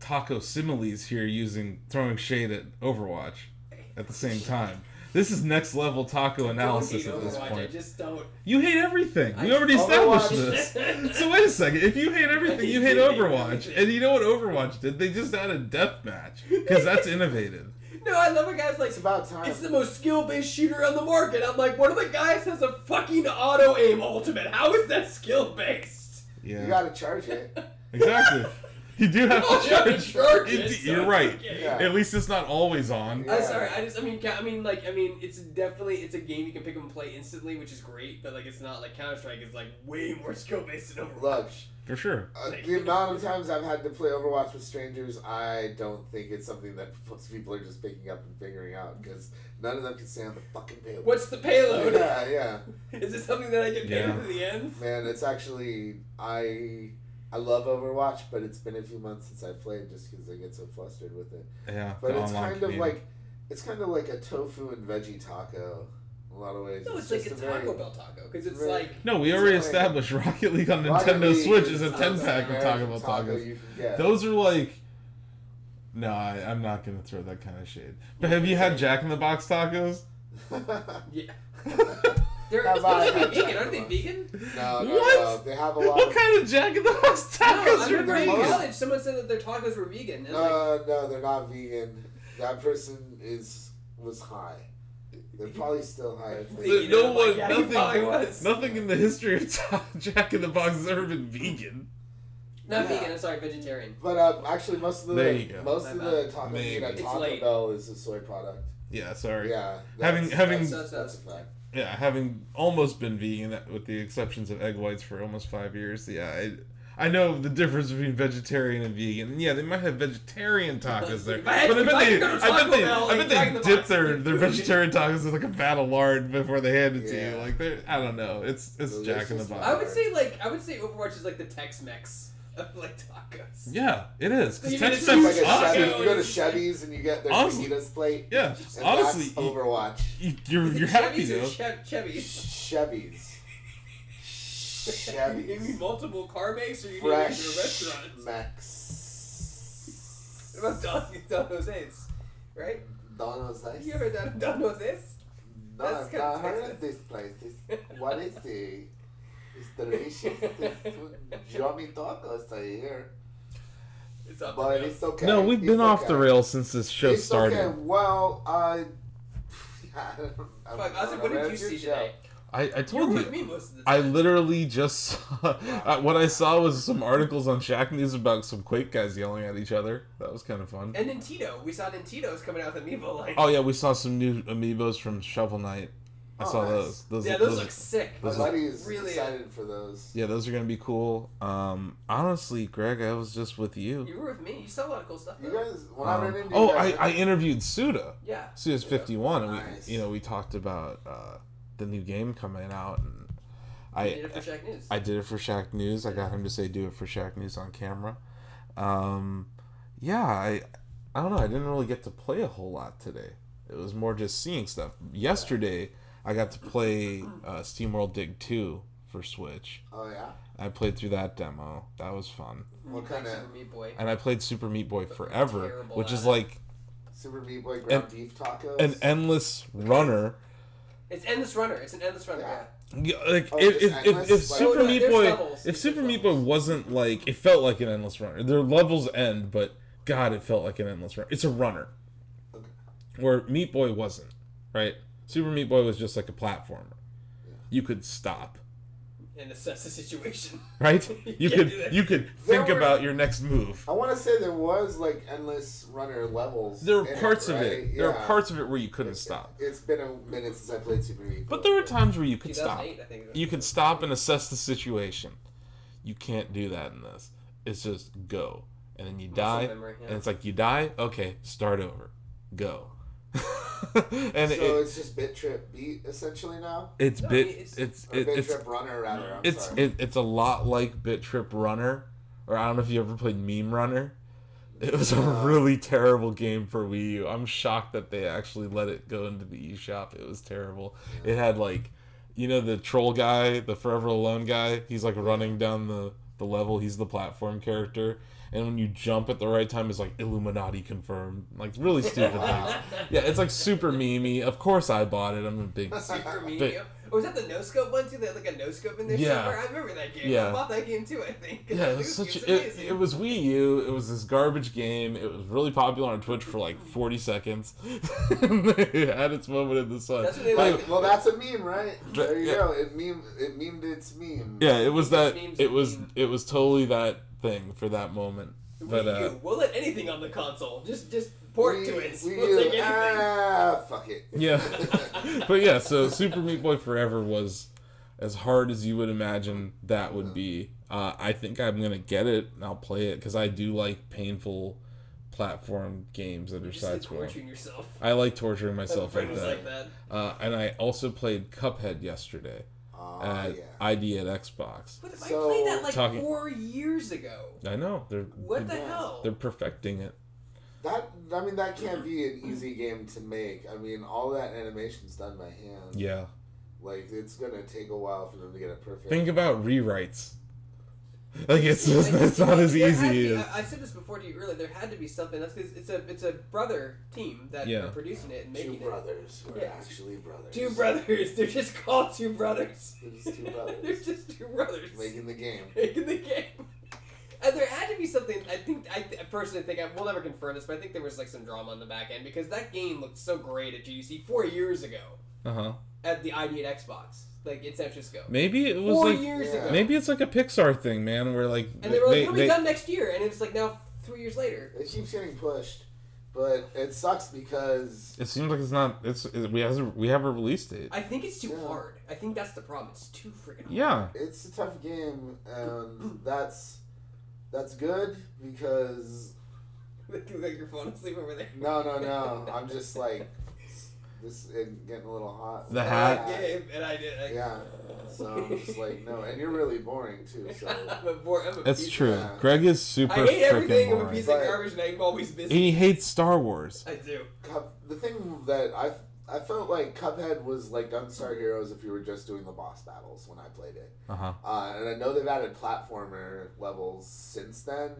taco similes here, using throwing shade at Overwatch at the same time. This is next level taco analysis at this Overwatch, I point. just don't. You hate everything. We already established Overwatch- this. So wait a second. If you hate everything, you hate Overwatch. And you know what Overwatch did? They just added death match because that's innovative. No, I love when guys like. It's about time. It's the most skill-based shooter on the market. I'm like, one of the guys has a fucking auto aim ultimate. How is that skill-based? Yeah. You gotta charge it. exactly. You do have Oh, to you have to charge. charge It- it, so you're right. Yeah. At least it's not always on. Yeah. I'm sorry. I just, I mean, I mean, like, I mean, it's definitely, it's a game you can pick and play instantly, which is great. But like, it's not like Counter Strike is like way more skill based than Overwatch. Look, For sure. uh, the amount of times I've had to play Overwatch with strangers, I don't think it's something that most people are just picking up and figuring out because none of them can stay on the fucking payload. What's the payload? Yeah, yeah, Is it something that I get paid Yeah. to the end? man. It's actually I I love Overwatch, but it's been a few months since I played just because I get so flustered with it. Yeah. But it's online kind of like it's kind of like a tofu and veggie taco in a lot of ways. No, it's, like a Taco very- Bell taco because it's very- like No, we It's already like- established Rocket League on Rocket Nintendo League Switch is a 10 pack of Taco Bell taco tacos. you. Those are like. No, I, I'm not going to throw that kind of shade. But have you had Jack in the Box tacos? yeah. They're Not supposed to be vegan, aren't they vegan? no, no, What? no. They have a lot of. What of kind of Jack in the Box tacos I are remember in vegan? college someone said that their tacos were vegan. And like, No, no, they're not vegan. That person is was high. They're probably still high. The- You no know, one, like, yeah, nothing, was. nothing in the history of Jack in the Box has ever been vegan. Not Yeah. vegan. I'm sorry, vegetarian. But uh, actually, most of the There you go. most My of bad. the taco meat at Taco late. Bell is a soy product. Yeah, sorry. Yeah, Having- that's- having- that's, that's a fact. Yeah, having almost been vegan, with the exceptions of egg whites for almost five years. Yeah, I, I know the difference between vegetarian and vegan. And yeah, they might have vegetarian tacos there, If I had- but I bet they, could go to I bet Taco they, I bet they the dip Box their their vegetarian tacos with like a vat of lard before they hand it to you. Like they, I don't know. It's it's Jack in the Box. I would say like I would say Overwatch is like the Tex-Mex of like tacos. Yeah, it is. You Because get Tex Mex, like a Chevy, you go to Chevy's and you get their Honestly- fajitas plate. yeah, And honestly, that's you, Overwatch. you, you're Is you're happy Chevys or though. Chev- Chevys? Chevy's. You mean Chevy's. multiple car makes or you mean Fresh your restaurants? Max. What about Don, Don Jose's? Right? Don Jose's? You ever done Don Jose's? No, That's I've kinda not heard of this place. It's, what is it? It's delicious. It's yummy tacos I hear. It's up But it's okay. No, we've It's been off the okay. rails since this show It's started. Okay. Well, I. I I Fuck, Ozzy, what did you see show. today? I, I told you. me most I literally just saw, uh, what I saw was some articles on Shack News about some Quake guys yelling at each other. That was kind of fun. And Nintendo. We saw Nintendo's coming out with Amiibo like Oh yeah, we saw some new amiibos from Shovel Knight. I Oh, saw nice. those. Those, Yeah, those, those- look sick. My Those- buddy is Really- excited for those. yeah, those are gonna be cool. Um, honestly, Greg, I was just with you. You were with me. You saw a lot of cool stuff. You guys, when I Um, ran into oh, you I, guys, I interviewed Suda. Yeah. Suda's fifty one, and we you know we talked about uh, the new game coming out, and I I did it for Shack News. I did it for Shack News. I got him to say do it for Shack News on camera. Um, yeah, I I don't know. I didn't really get to play a whole lot today. It was more just seeing stuff. Yesterday, I got to play uh, SteamWorld Dig 2 for Switch. Oh yeah. I played through that demo. That was fun. What kind of Super Meat Boy? And I played Super Meat Boy Forever, Terrible which at is it. like Super Meat Boy ground beef tacos? an endless runner. It's endless runner. It's an endless runner. Yeah. Yeah. Yeah, like Oh, if, just if, if, endless? if Like- Super Oh, no, Meat there's Boy levels. if There's Super Meat Boy levels. wasn't like it felt like an endless runner. Their levels end, but God, it felt like an endless runner. It's a runner, Okay. where Meat Boy wasn't. Right, Super Meat Boy was just like a platformer. You could stop, And assess the situation. right? You can't could you could think were- about your next move. I want to say there was like endless runner levels. There were in parts of right? it. There were Yeah. parts of it where you couldn't stop, It's been a minute since I played Super Meat Boy. but there were times where you could stop. I think. You could stop and assess the situation. You can't do that in this. It's just go, and then you Muscle die, memory, yeah. and it's like you die. Okay, start over, go. and so it, it's just Bit Trip Beat essentially now. it's No, I bit mean, it's- it's it, Bit it's Trip Runner rather. I'm it's sorry. it, it's a lot like Bit Trip Runner, or I don't know if you ever played Meme Runner. It was a No. really terrible game for Wii U. I'm shocked that they actually let it go into the eShop. It was terrible. It had like, you know, the troll guy, the Forever Alone guy. He's like running down the the level. He's the platform character, and when you jump at the right time, it's like Illuminati confirmed. Like really stupid things. Yeah, it's like super memey. Of course, I bought it. I'm a big Super But- medium. Oh, was that the no scope one too? They had like a no scope in there Yeah. somewhere. I remember that game. Yeah. I bought that game too. I think. Yeah, it was such. A, it, it was Wii U. It was this garbage game. It was really popular on Twitch for like forty seconds. it had its moment in the sun. That's what they Like, like. well, that's a meme, right? There you Yeah. go. It meme. It memed its meme. yeah, it was that. It was. meme. It was totally that thing for that moment. But Wii uh, We'll let anything on the console. Just just port We, to it. we we'll take anything. ah, fuck it. yeah, but yeah. So Super Meat Boy Forever was as hard as you would imagine that would be. Uh, I think I'm gonna get it and I'll play it because I do like painful platform games that are Just side like scrolling. torturing yourself. I like torturing My myself like was that. like that. Uh, and I also played Cuphead yesterday Oh, at yeah. ID at Xbox. But So- I played that like Talking- four years ago. I know they're What the they're, hell? they're perfecting it. That I mean, that can't be an easy game to make. I mean, all that animation's done by hand. Yeah. Like it's gonna take a while for them to get it perfect. Think about rewrites. Like it's I just, just- it's not as easy. be- as- I, I said this before to you earlier. There had to be something. That's because it's a it's a brother team that Yeah. are producing it and making two making brothers who are Yeah. actually brothers. it. Two brothers. They're just called two brothers. They're just two brothers. They're just two brothers making the game. making the game. And there had to be something. I think I, I personally think I, we'll never confirm this, but I think there was like some drama on the back end because that game looked so great at GDC four years ago. Uh huh. at the ID at Xbox, like in San Francisco. Maybe it was Four like years Yeah. ago. maybe it's like a Pixar thing, man, where like And they were like, they, it'll be they- done next year, and it's like now three years later. It keeps getting pushed, but it sucks because it seems like it's not. It's it, we has we have a release date. I think it's too Yeah. hard. I think that's the problem. It's too freaking hard. Yeah. it's a tough game, and that's that's good because like your phone asleep over there. no, no, no. I'm just like this is getting a little hot. The I hat. like Gabe, and I did. I, Yeah. So I'm just like no, and you're really boring too. So I'm a bore, I'm a It's piece true. Yeah. Greg is super I hate everything. freaking I'm a piece But- of garbage, and I'm always busy. And he hates Star Wars. I do. Cup, the thing that I I felt like Cuphead was like Gunstar Heroes if you were just doing the boss battles when I played it. Uh huh. Uh, and I know they've added platformer levels since then.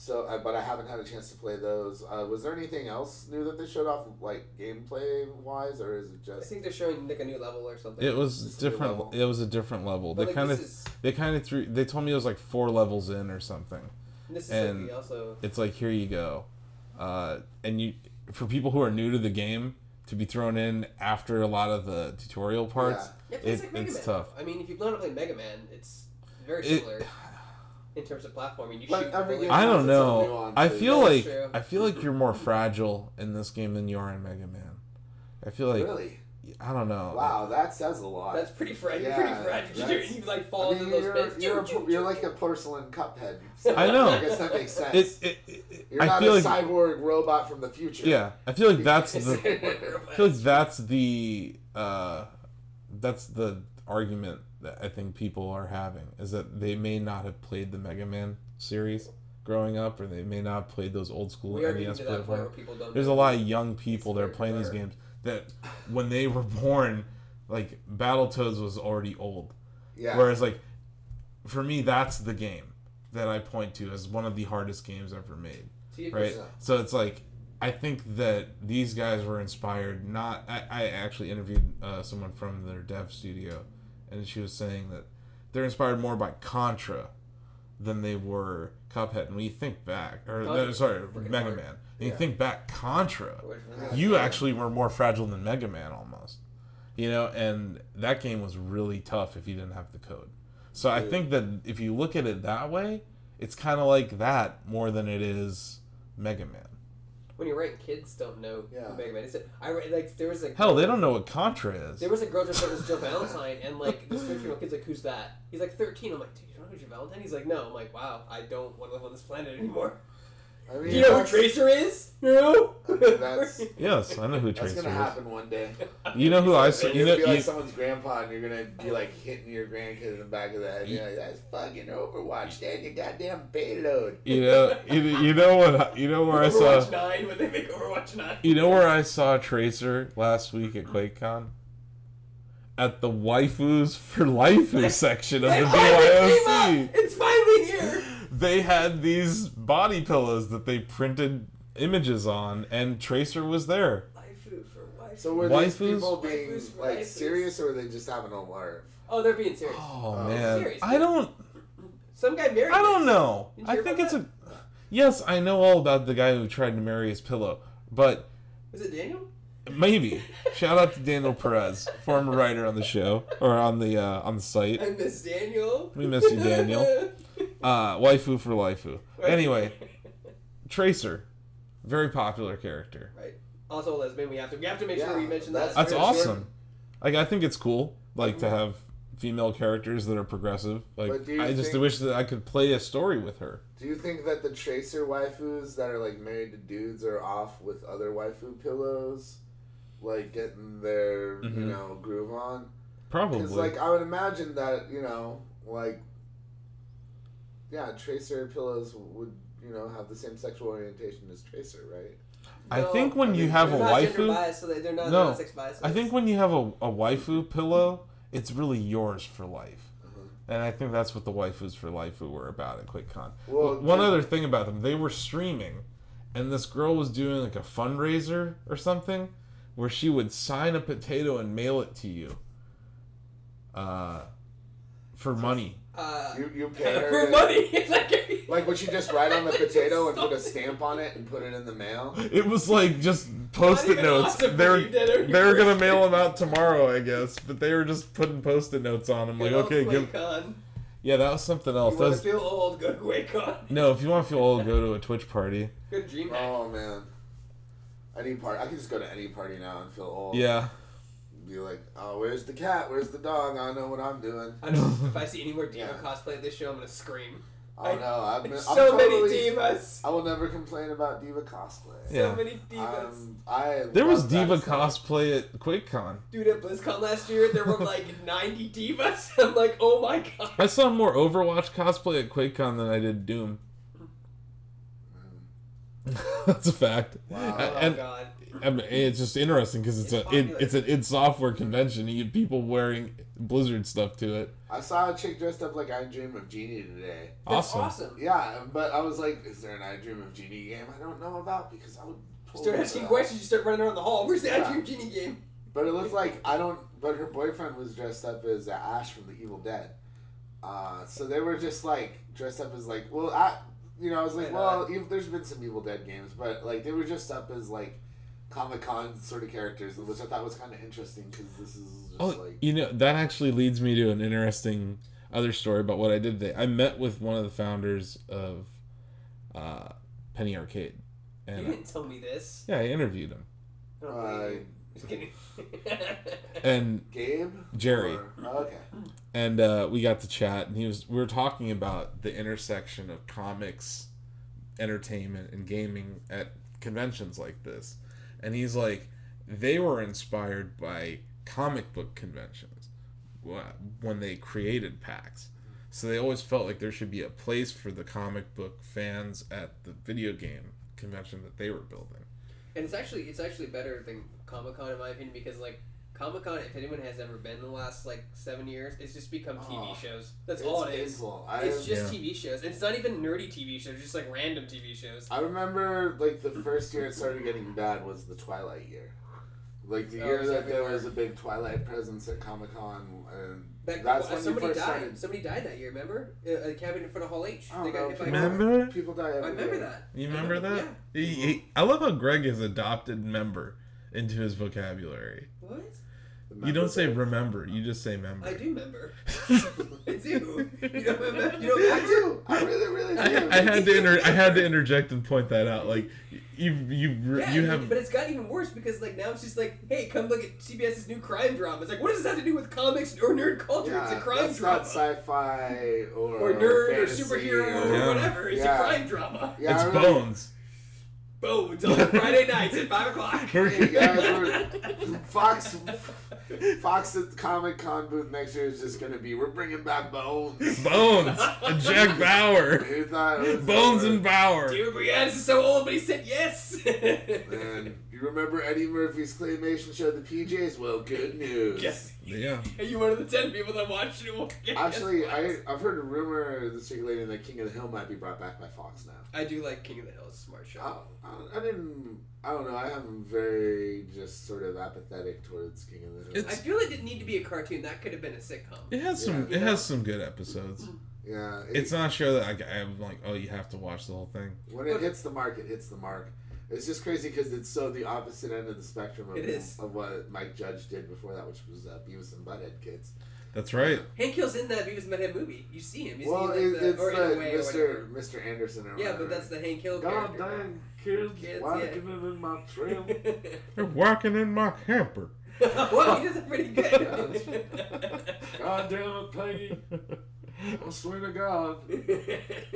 So, uh, but I haven't had a chance to play those. Uh, was there anything else new that they showed off, like gameplay wise, or is it just? I think they're showing like a new level or something. It was Just different. It was a different level. But They like, kind of is they kind of threw. They told me it was like four levels in or something. this is and- like also. It's like here you go, uh, and you for people who are new to the game to be thrown in after a lot of the tutorial parts. Yeah, but it's like Mega it's Man. tough. I mean, if you've learned to play Mega Man, it's very It- similar in terms of platforming. You But shoot. every bullet- I don't know. I feel That's like true. I feel like you're more fragile in this game than you are in Mega Man. I feel like really? I don't know. Wow, that says a lot. That's pretty fragile. Yeah, pretty fragile. that's- You like I fall mean, into those you're, pits. you're, Choo, a, you're like a porcelain cuphead. I know. I guess that makes sense. It, it, it, you're I not feel a like cyborg robot from the future. yeah. I feel like that's the. I feel like that's the uh, that's the argument that I think people are having is that they may not have played the Mega Man series growing up, or they may not have played those old school NES to that point where platforms. There's a lot of young people that are playing these games that when they were born, like Battletoads was already old. Yeah. Whereas like for me, that's the game that I point to as one of the hardest games ever made right? So it's like I think that these guys were inspired. Not I, I actually interviewed uh, someone from their dev studio, and she was saying that they're inspired more by Contra than they were Cuphead. And when you think back, or Contra no, sorry, Mega hard. Man, and you think back Contra, Yeah. you actually were more fragile than Mega Man almost. You know, and that game was really tough if you didn't have the code. So I think that if you look at it that way, it's kind of like that more than it is Mega Man. When you're right, kids don't know Yeah. who Mega Man is. I re- like there was a Hell, they don't know what Contra is. There was a girl dressed up as Joe Valentine, and like this 13 year old kid's like, "Who's that?" He's like 13. I'm like, "Dude, you don't know who Joe Valentine?" He's like, "No." I'm like, "Wow, I don't want to live on this planet anymore." I mean, Do you know who Tracer is? No. I mean, that's Yes, I know who Tracer is. that's Tracer gonna is. happen one day. You know who I saw? And You you're know, gonna be like you, someone's grandpa, and you're gonna be like hitting your grandkid in the back of the head. Yeah, that's fucking Overwatch. Dad, your goddamn payload. you know, you, you know what? You know where I Overwatch saw. 9 when they make Overwatch 9. You know where I saw Tracer last week at QuakeCon? At the waifus for lifeu section of the It BYOC. It's finally here. They had these body pillows that they printed images on, and Tracer was there. Waifu for waifu. So were these Waifus? people being Waifus for like waifus. serious, or were they just having a lark? oh, they're being serious. Oh Oh, man, serious, I don't. Some guy married. I don't this. know. Didn't you I hear think about it's a. Yes, I know all about the guy who tried to marry his pillow, but Was it Daniel? Maybe. Shout out to Daniel Perez, former writer on the show or on the uh, on the site. I miss Daniel. We miss you, Daniel. Uh, waifu for lifeu. Anyway, Tracer, very popular character. right. Also, a lesbian. We have to. We have to make sure we mention that. That's Very awesome. Like I think it's cool, like to have female characters that are progressive. Like But do you I just think- wish that I could play a story with her. Do you think that the tracer waifus that are like married to dudes are off with other waifu pillows, like getting their you Mhm. know groove on? Probably. Because like I would imagine that you know like yeah, tracer pillows would you know have the same sexual orientation as tracer, right? I No, think when I you have a not waifu, biased, so they- they're not, No. they're not. I think when you have a, a waifu pillow, it's really yours for life. Uh-huh. And I think that's what the waifus for lifeu were about at QuakeCon. Well, One do- other thing about them, they were streaming, and this girl was doing like a fundraiser or something, where she would sign a potato and mail it to you, uh, for money. Uh, You you pay her for to- money. It's like, Like would you just write on the potato and put a stamp on it and put it in the mail? It was like just post-it notes. awesome They were when you did it. they were gonna mail them out tomorrow, I guess, but they were just putting post-it notes on them. Like, Good okay, give. QuakeCon. Yeah, that was something else. You That want to feel old? Go to QuakeCon. no, if you want to feel old, go to a Twitch party. Good dream. Oh man. Any party I can just go to any party now and feel old. Yeah. Be like, oh, where's the cat? Where's the dog? I know what I'm doing. I know, if I see any more D.Va Yeah. cosplay at this show, I'm gonna scream. Oh no, I've been, I'm so totally, many D.Vas. I will never complain about D.Va cosplay. Yeah. So many D.Vas. Um, I There was love that D.Va stuff. cosplay at QuakeCon. Dude, at BlizzCon last year, there were like 90 D.Vas. I'm like, oh my god. I saw more Overwatch cosplay at QuakeCon than I did Doom. That's a fact. Wow. Oh And god. I mean, it's just interesting because it's, It's a it, it's an id Software convention. You get people wearing Blizzard stuff to it. I saw a chick dressed up like I Dream of Jeannie today. That's Awesome. awesome. Yeah, but I was like, is there an I Dream of Jeannie game I don't know about? Because I would. You start totally asking know. questions, you start running around the hall. Where's the Yeah. Dream of Jeannie game? But it looked like I don't. But her boyfriend was dressed up as uh, Ash from The Evil Dead. Uh, so they were just like dressed up as like well, I, you know, I was like, Right well, on. there's been some Evil Dead games, but like they were just up as like Comic Con sort of characters, which I thought was kind of interesting because this is just Oh, like you know that actually leads me to an interesting other story about what I did there. I met with one of the founders of uh, Penny Arcade, You and uh, didn't tell me this. yeah, I interviewed him. I don't Uh. Just kidding. And Gabe Jerry. Or- oh, okay. and uh, we got to chat and he was we were talking about the intersection of comics entertainment and gaming at conventions like this and he's like they were inspired by comic book conventions when they created PAX. So they always felt like there should be a place for the comic book fans at the video game convention that they were building. And it's actually it's actually better than Comic Con in my opinion because like Comic Con, if anyone has ever been in the last like seven years, it's just become TV Oh, shows. That's all it is. I, It's just Yeah. TV shows. It's not even nerdy TV shows. Just like random TV shows. I remember like the first year it started getting bad was the Twilight year. Like the Oh, year that there was a big Twilight presence at Comic Con, and That, that's when you somebody first died. started. Somebody died that year. Remember? Uh, a cabin in front of Hall H. I They got know, hit by a people- car. Remember? People die every I remember year. that. You I remember that? Yeah. He, he, I love how Greg has adopted member into his vocabulary. What? You don't say remember, you just say member. I do remember. I do. You don't remember? You don't I do. I really, really do. I, I had to inter- I had to interject and point that out. Like you've you Yeah, you have but it's gotten even worse because like now it's just like, hey, come look at CBS's new crime drama. It's like, what does this have to do with comics or nerd culture? Yeah, it's a crime that's drama, not sci-fi or, or nerd or superhero or- or Yeah. whatever. It's Yeah. a crime drama. Yeah, it's I really- bones. Bones on Friday nights at five o'clock. Hey guys, Fox, Fox at Comic Con booth next year is just gonna be we're bringing back Bones. Bones and Jack Bauer. Who thought it was Bones over? and Bauer. David Boreanaz is so old, but he said yes. And you remember Eddie Murphy's claymation show, The PJs? Well, good news. yes. Yeah. Are you one of the ten people that watched it? Yes. Actually, I, I've heard a rumor that's circulating that King of the Hill might be brought back by Fox now. I do like King of the Hill. It's a smart show. I, I, I didn't. I don't know. I am very just sort of apathetic towards King of the Hill. I It's- feel it didn't need to be a cartoon. That could have been a sitcom. It has some Yeah. it has some good episodes. yeah, it- It's not a show that I, I'm like, oh, you have to watch the whole thing. when it hits the mark, it hits the mark. It's just crazy because it's so the opposite end of the spectrum of, It is. of what Mike Judge did before that, which was uh, Beavis and Butthead Kids. That's right. Hank Hill's in that Beavis and Butthead movie. You see him. Is well, he it, like the, it's or in a the way or Mr. whatever. Mr. Anderson or Yeah, whatever. but that's the Hank Hill God character. dang kids, Kids, why yeah. it in my trail? They're walking in my camper. well, he does it pretty good. God damn it, Peggy! I swear to God,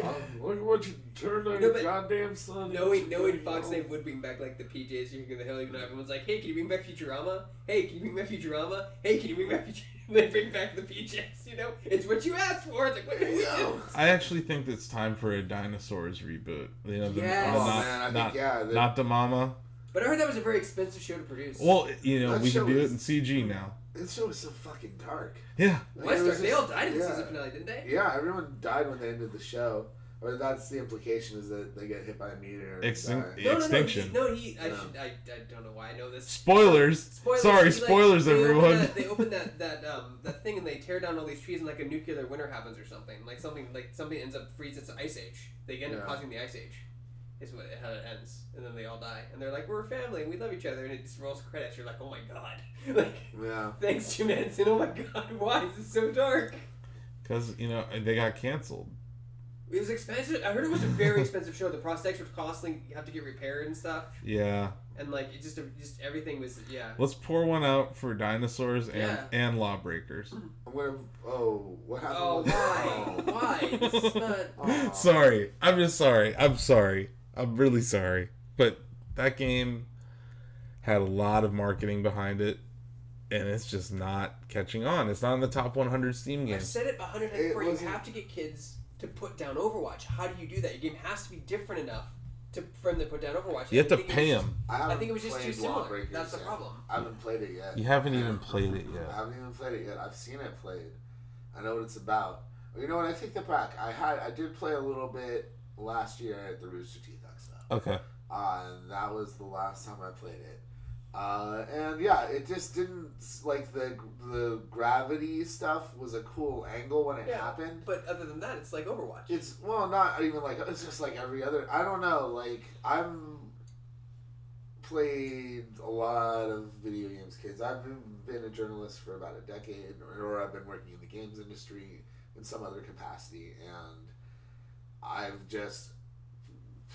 um, look at what you turned on No, your but goddamn son. knowing knowing Fox they would bring back like the PJs here in the Hill, even though everyone's like, hey, can you bring back Futurama? Hey, can you bring back Futurama? Hey, can you bring back Futurama? they bring back the PJs, you know? It's what you asked for. It's like, what do we do? I actually think it's time for a dinosaurs reboot. You know, the, Yes. the Oh, not, man, I think, yeah, the- not the mama. But I heard that was a very expensive show to produce. Well, you know, That we can do it in CG now. This show was so fucking dark. Yeah. Like, West it they all died in the yeah. season finale, didn't they? Yeah, everyone died when they ended the show. Or that's the implication is that they get hit by a meteor. and Extin- No, no, Extinction. No, he, no, he I, No. should, I, I don't know why I know this. Spoilers. Spoilers, Sorry, he, like, spoilers, they everyone. Open that, they open that that um that thing and they tear down all these trees and like a nuclear winter happens or something. Like something like something ends up freezes. It's an ice age. They end up causing the ice age. Is what how it ends, and then they all die, and they're like, "We're a family, and we love each other," and it just rolls credits. You're like, "Oh my god!" like, Yeah. thanks, Jim Henson. Oh my god, why is this so dark? Because, you know, they got canceled. It was expensive. I heard it was a very expensive show. The prosthetics were costly. You have to get repaired and stuff, Yeah. and like it just just everything was yeah. Let's pour one out for dinosaurs and, Yeah. and lawbreakers. I'm. Oh, what happened? Oh why why? This not. Oh. sorry. I'm just sorry. I'm sorry. I'm really sorry. But that game had a lot of marketing behind it, and it's just not catching on. It's not in the top 100 Steam games. I've said it a hundred times before. You have to get kids to put down Overwatch. How do you do that? Your game has to be different enough to for them to put down Overwatch. You have to pay them. I, haven't think it was just too played similar. Lawbreakers That's the yet. problem. I haven't played it yet. You haven't even played it yet. I haven't even played it yet. I've seen it played. I know what it's about. You know what? I take that back. I had I did play a little bit last year at the Rooster Teeth Expo. Okay. Uh, and that was the last time I played it. Uh, and yeah, it just didn't like the the gravity stuff was a cool angle when it Yeah. happened. But other than that, it's like Overwatch. It's well, not even like it's just like every other. I don't know. Like I'm played a lot of video games, kids. I've been, been a journalist for about a decade, or, or I've been working in the games industry in some other capacity, and I've just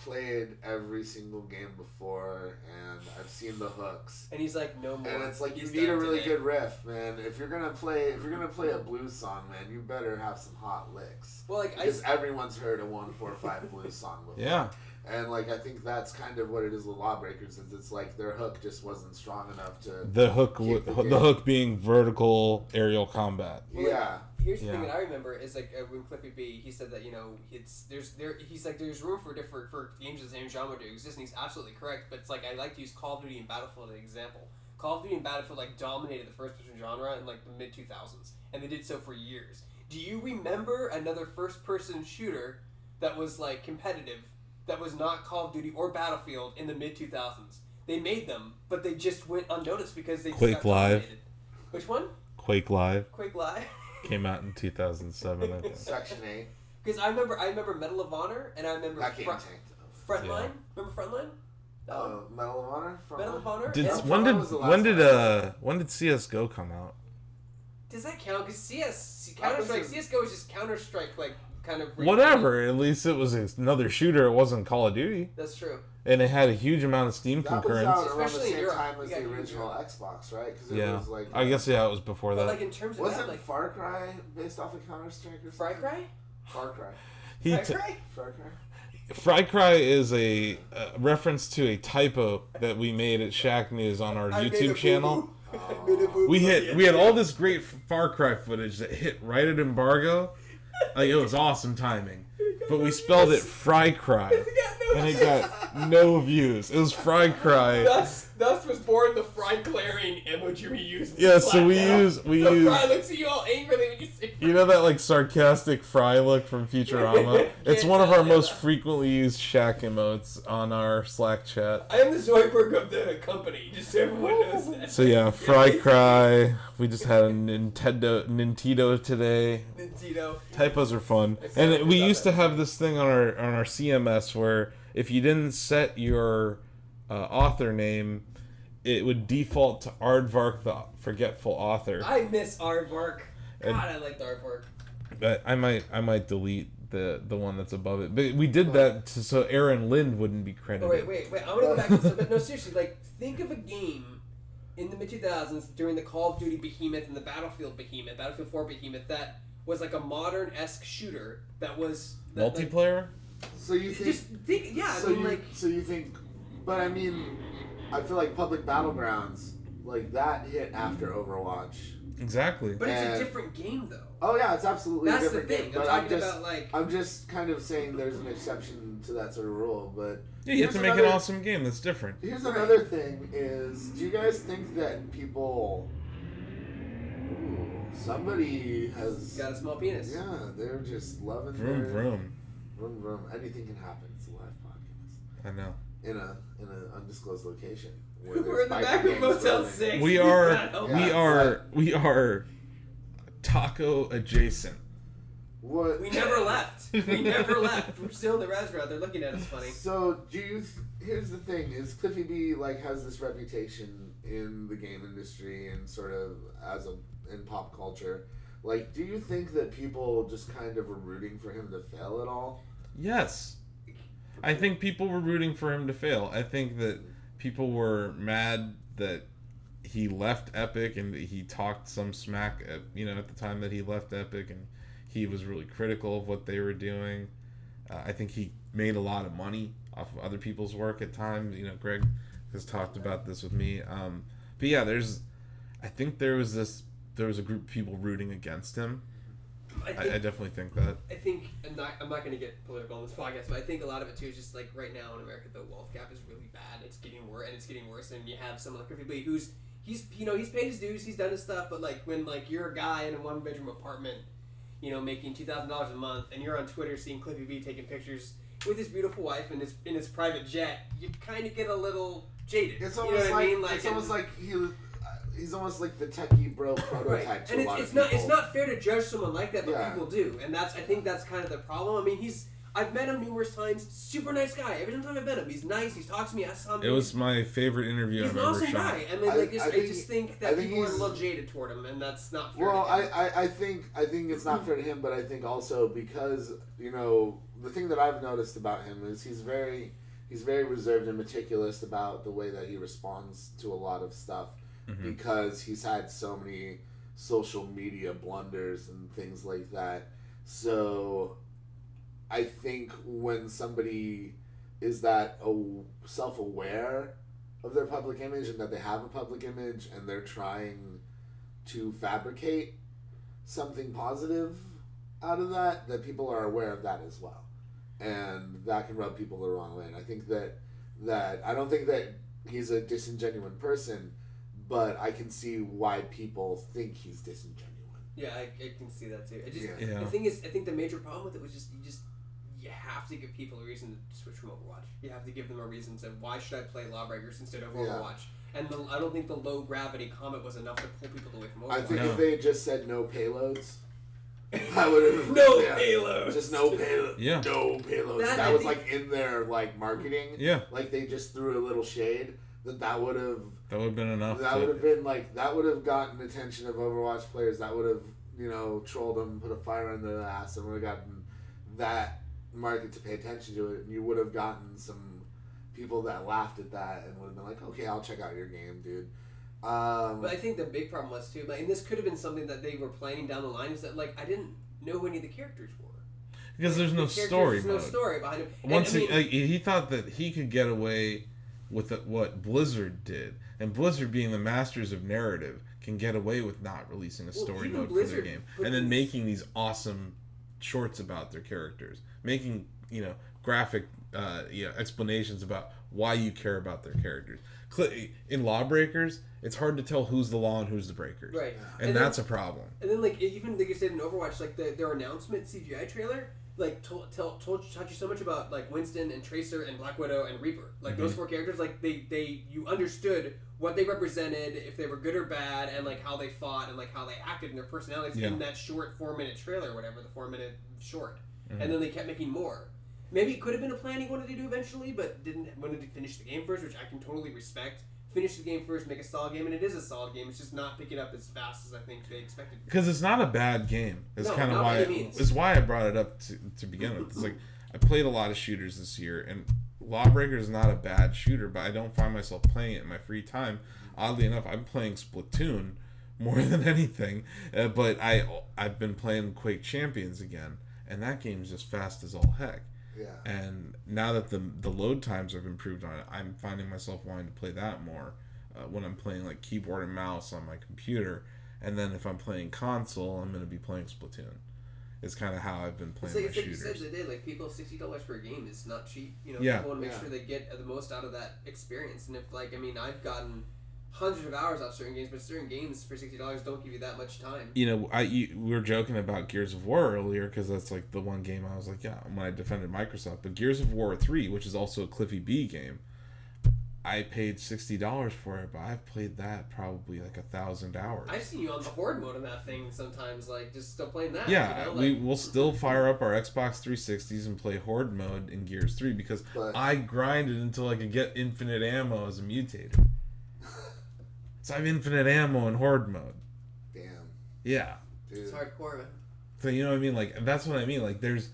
played every single game before, and I've seen the hooks. and he's like, no more. And it's like you need a really today. good riff, man. If you're gonna play, if you're gonna play a blues song, man, you better have some hot licks. Well, like I, Because everyone's heard a one four five blues song before. Yeah. And like I think that's kind of what it is with Lawbreakers is it's like their hook just wasn't strong enough to The hook, w- the the hook being vertical aerial combat. Well, like, Yeah. Here's the thing that I remember is like uh, when Cliffy B, he said that you know it's there's there he's like there's room for different for games of the same genre to exist, and he's absolutely correct. But it's like I like to use Call of Duty and Battlefield as an example. Call of Duty and Battlefield like dominated the first person genre in like the mid two thousands, and they did so for years. Do you remember another first person shooter that was like competitive that was not Call of Duty or Battlefield in the mid two thousands? They made them, but they just went unnoticed because they just Quake got Live. dominated. Which one? Quake Live Quake Live. came out in 2007, I think. Section eight. Because I remember, I remember Medal of Honor, and I remember That game Front, tanked. Frontline. Remember Frontline? That one? Oh, Medal of Honor. From Medal of Honor. Did Yeah. When did was the when did uh when did CS:GO come out? Does that count? Because CS That Counter was Strike, a- CS:GO is just Counter Strike, like kind of. Whatever. At least it was another shooter. It wasn't Call of Duty, That's true. and it had a huge amount of Steam That was concurrence. out around the Especially in same Europe. time as You got the to original Europe. Xbox, right? Because it Yeah, was like I guess yeah, it was before But that. like in terms of wasn't that, like Far Cry based off of Counter Strike or Fry something? Cry, Far Cry. He Fry t- Cry. Far Cry. Fry Cry is a, uh reference to a typo that we made at Shack News on our I made a YouTube channel. boo-boo. I made a boo-boo. We hit we had all this great Far Cry footage that hit right at embargo. Like it was awesome timing. But we spelled it Fry Cry. And it got no views. It was Fry Cry. Thus was born the Fry Clarion emoji we used. Yeah, so we Blackout. use we so use Fry looks at you all angrily when you say. you know that like sarcastic Fry look from Futurama? It's one of our most frequently used Shack emotes on our Slack chat. I am the Zoidberg of the company, just so everyone knows that. So yeah, Fry Cry. We just had a Nintendo Nintendo today. Nintendo. Typos are fun, and we used to have this thing on our on our CMS where if you didn't set your uh, author name, it would default to Aardvark, the forgetful author. I miss Aardvark. God, And- I like Aardvark. But I might I might delete the the one that's above it. But we did that to, so Aaron Lind wouldn't be credited. Oh wait, wait, wait. I'm gonna go back to this. But no, seriously, like think of a game in the mid 2000s during the Call of Duty behemoth and the Battlefield behemoth, Battlefield 4 behemoth that was like a modern esque shooter that was that, like, Multiplayer? So you think? just think, yeah. so I mean, you like so you think? But I mean, I feel like public battlegrounds like that hit after Overwatch. Exactly. but it's a different game though. Oh yeah, it's absolutely That's a the different thing. game. I'm But I'm just about like I'm just kind of saying there's an exception to that sort of rule. But yeah, you have to here's make an awesome game that's different. Here's Right. another thing: is do you guys think that people? Ooh, somebody has. got a small penis. Yeah, they're just loving Vroom their. vroom. Vroom vroom. Anything can happen. It's a live podcast I know. In a in an undisclosed location. We're in the back biker of gangs Motel. Six. We are can't we are we are taco adjacent. What? We never left. We never left. We're still in the restaurant. They're looking at us funny. So do you? Th- here's the thing: is Cliffy B like has this reputation in the game industry and sort of as a in pop culture. Like, do you think that people just kind of are rooting for him to fail at all? Yes. I think people were rooting for him to fail. I think that people were mad that he left Epic and he talked some smack at, you know at the time that he left Epic and he was really critical of what they were doing. Uh, I think he made a lot of money off of other people's work at times. You know, Greg has talked about this with me. Um, but yeah, there's I think there was this there was a group of people rooting against him. I I, think, I definitely think that. I think I'm not. I'm not going to get political on this podcast, but I think a lot of it too is just like right now in America, the wealth gap is really bad. It's getting worse, and it's getting worse. And you have someone like Cliffy B, who's he's you know he's paid his dues, he's done his stuff, but like when like you're a guy in a one bedroom apartment, you know making two thousand dollars a month, and you're on Twitter seeing Cliffy B taking pictures with his beautiful wife in his in his private jet, you kind of get a little jaded. It's you know almost what I mean? Like it's and- almost like he. Was- He's almost like the techie bro prototype Right. to And a it's, lot it's of not people. it's not fair to judge someone like that, but Yeah. people do, and that's I think that's kind of the problem. I mean, he's I've met him numerous times. Super nice guy. Every time I've met him, he's nice. He talks to me. I saw him. It was my favorite interview He's I've an ever awesome shot. guy. I mean, I- like, just, I I, think- just think that think people are a little jaded toward him, and that's not fair. Well, to I. I, I think I think it's not fair to him, but I think also because you know the thing that I've noticed about him is he's very he's very reserved and meticulous about the way that he responds to a lot of stuff Mhm. because he's had so many social media blunders and things like that. So I think when somebody is that self aware of their public image and that they have a public image and they're trying to fabricate something positive out of that, that people are aware of that as well. And that can rub people the wrong way. And I think that that I don't think that he's a disingenuous person, but I can see why people think he's disingenuous. yeah, I, I can see that too. I just Yeah. Yeah. the thing is, I think the major problem with it was just you just you have to give people a reason to switch from Overwatch. You have to give them a reason to why should I play Lawbreakers instead of Yeah. Overwatch. And the, I don't think the low gravity comment was enough to pull people away from Overwatch. I think No. if they had just said no payloads, I would have no yeah, payload. Just no payload. Yeah. No payloads. That, That, was think- like in their like marketing. Yeah, Like they just threw a little shade. That that would have that would have been enough. that to- would have been like that would have gotten attention of Overwatch players. That would have you know trolled them, put a fire under their ass, and would have gotten that market to pay attention to it. And you would have gotten some people that laughed at that and would have been like, okay, I'll check out your game, dude. Um, But I think the big problem was too, like, and this could have been something that they were planning down the line, is that like I didn't know who any of the characters were. because there's no The story There's no story behind him. And, Once I mean, he, like, he thought that he could get away with it- what Blizzard did, and Blizzard, being the masters of narrative, can get away with not releasing a story even mode for their game, and then making these awesome shorts about their characters, making you know graphic uh, you know, explanations about why you care about their characters. In Lawbreakers, it's hard to tell who's the law and who's the breakers, right. and, then- that's a problem. And then like even like you said in Overwatch, like the, their announcement CGI trailer, like told told told taught you so much about like Winston and Tracer and Black Widow and Reaper. Like those Mhm. four characters, like they they you understood what they represented, if they were good or bad, and like how they fought and like how they acted and their personalities Yeah. in that short four minute trailer, or whatever the four minute short. Mhm. And then they kept making more. Maybe it could have been a plan he wanted to do eventually, but didn't wanted to finish the game first, which I can totally respect. Finish the game first, make a solid game, and it is a solid game. It's just not picking up as fast as I think they expected. because it's not a bad game. It's No, kind of why means. it's why I brought it up to, to begin with. It's like I played a lot of shooters this year, and Lawbreaker is not a bad shooter, but I don't find myself playing it in my free time. Oddly enough, I'm playing Splatoon more than anything, uh, but I I've been playing Quake Champions again, and that game's just fast as all heck. Yeah. And now that the the load times have improved on it, I'm finding myself wanting to play that more uh, when I'm playing like keyboard and mouse on my computer. And then if I'm playing console, I'm going to be playing Splatoon. It's kind of how I've been It's playing like, my it's like you said shooters. today, like people sixty dollars per game is not cheap. You know, Yeah. people want to make Yeah. sure they get the most out of that experience. And if like I mean, I've gotten hundreds of hours off certain games, but certain games for sixty dollars don't give you that much time. you know, I you, we were joking about Gears of War earlier because that's like the one game I was like, yeah, when I defended Microsoft. But Gears of War three, which is also a Cliffy B game, I paid sixty dollars for it, but I've played that probably like a thousand hours. I've seen you on the horde mode in that thing sometimes, like just still playing that. yeah, you know? we will still fire up our Xbox 360s and play Horde mode in Gears 3 because But- I grinded until I could get infinite ammo as a mutator. So I have infinite ammo in Horde mode. Damn, Yeah. dude. it's hardcore. So you know what I mean? Like that's what I mean. Like there's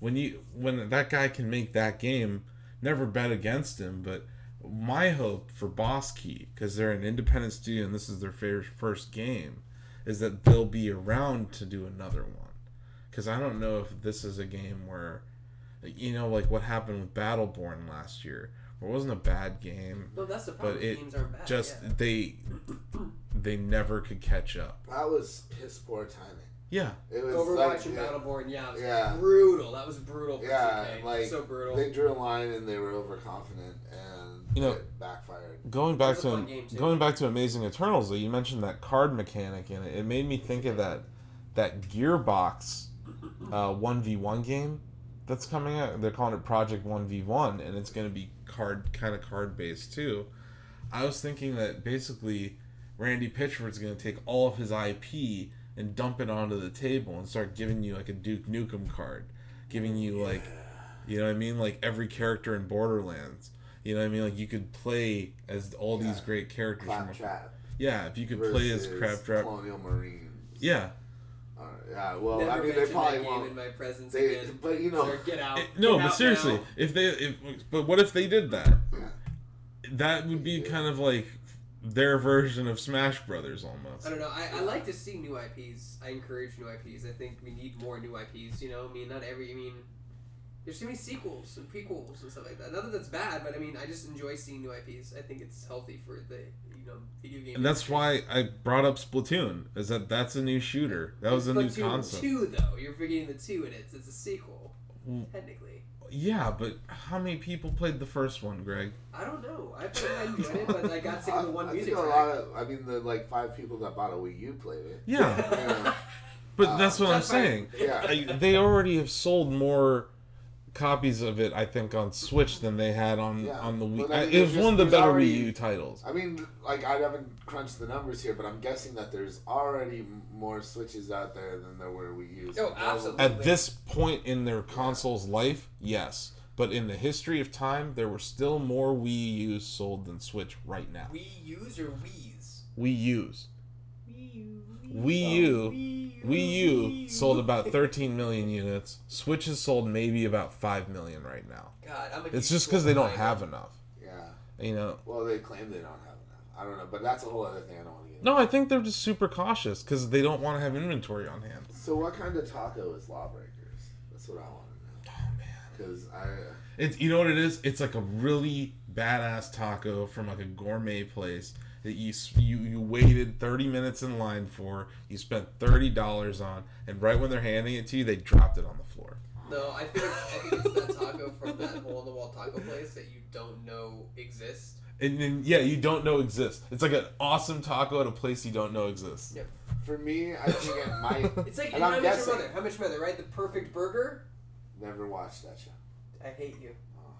when you when that guy can make that game, never bet against him. But my hope for Boss Key, because they're an independent studio and this is their fir- first game, is that they'll be around to do another one. Because I don't know if this is a game where, you know, like what happened with Battleborn last year, where it wasn't a bad game, No, that's the problem. but it Games aren't bad. just yeah. they they never could catch up. That was piss poor timing. Yeah. It was Overwatch like, and yeah, Battleborn, yeah, it was Yeah. brutal. That was brutal for Yeah, 2K. like, so brutal. They drew a line and they were overconfident and You know- it backfired. Going back It was a to fun going back to Amazing Eternals, though, you mentioned that card mechanic in it. It made me think of that that Gearbox uh, one v one game that's coming out. They're calling it Project One v One, and it's going to be card kind of card based too. I was thinking that basically Randy Pitchford's going to take all of his IP and dump it onto the table and start giving you like a Duke Nukem card, giving you like you know what I mean? Like every character in Borderlands. You know what I mean? Like you could play as all these great characters from Claptrap. Yeah, if you could play as Crabtrap. Colonial Marines. Yeah. Yeah, well, Never I mean, they mention probably that game won't. in my presence They, again. but you know, Sir, get out. It- no, Get but out seriously, now. if they if but what if they did that? Yeah. That would be kind of like their version of Smash Brothers almost. I don't know. I, I like to see new IPs. I encourage new IPs. I think we need more new IPs. You know, I mean, not every. I mean, there's too many sequels and prequels and stuff like that. Not that that's bad, but I mean, I just enjoy seeing new IPs. I think it's healthy for the you know video game. And that's industry. why I brought up Splatoon. Is that that's a new shooter? That was a new Splatoon concept. Two though, you're forgetting the two in it. It's a sequel, Mm. technically. Yeah, but how many people played the first one, Greg? I don't know. I played, I enjoyed it, but I got sick of the one I, I music think a track. lot of. I mean, the like five people that bought a Wii U played it. Yeah, Yeah. but Uh, that's what I'm fine. saying. Yeah. I, they already have sold more copies of it, I think, on Switch than they had on Yeah, on the Wii. I I- mean, it was there's one of the better there's Wii U titles. I mean, like I haven't crunched the numbers here, but I'm guessing that there's already more Switches out there than there were Wii U's. Oh, absolutely. At this point in their console's life, yes. But in the history of time, there were still more Wii U's sold than Switch right now. Wii U's or Wii's? Wii U's. Wii U. Wii U, Wii Wii U sold about 13 million units. Switch has sold maybe about 5 million right now. God, I'm a It's just because they don't have enough. Yeah. You know. Well, they claim they don't have enough. I don't know, but that's a whole other thing. I don't want to get. No, I think they're just super cautious because they don't want to have inventory on hand. So, what kind of taco is Lawbreakers? That's what I want to know. Oh man. Because I. Uh, it's you know what it is. It's like a really badass taco from like a gourmet place that you you you waited thirty minutes in line for. You spent thirty dollars on, and right when they're handing it to you, they dropped it on the floor. No, I think it's, I think it's that taco from that hole in the wall taco place that you don't know exists. And then yeah, you don't know exists. It's like an awesome taco at a place you don't know exists. Yeah. For me, I think it might. It's like And in I'm How I Met Your guessing- Mother. How Much Mother, right? The perfect burger. Never watched that show. I hate you.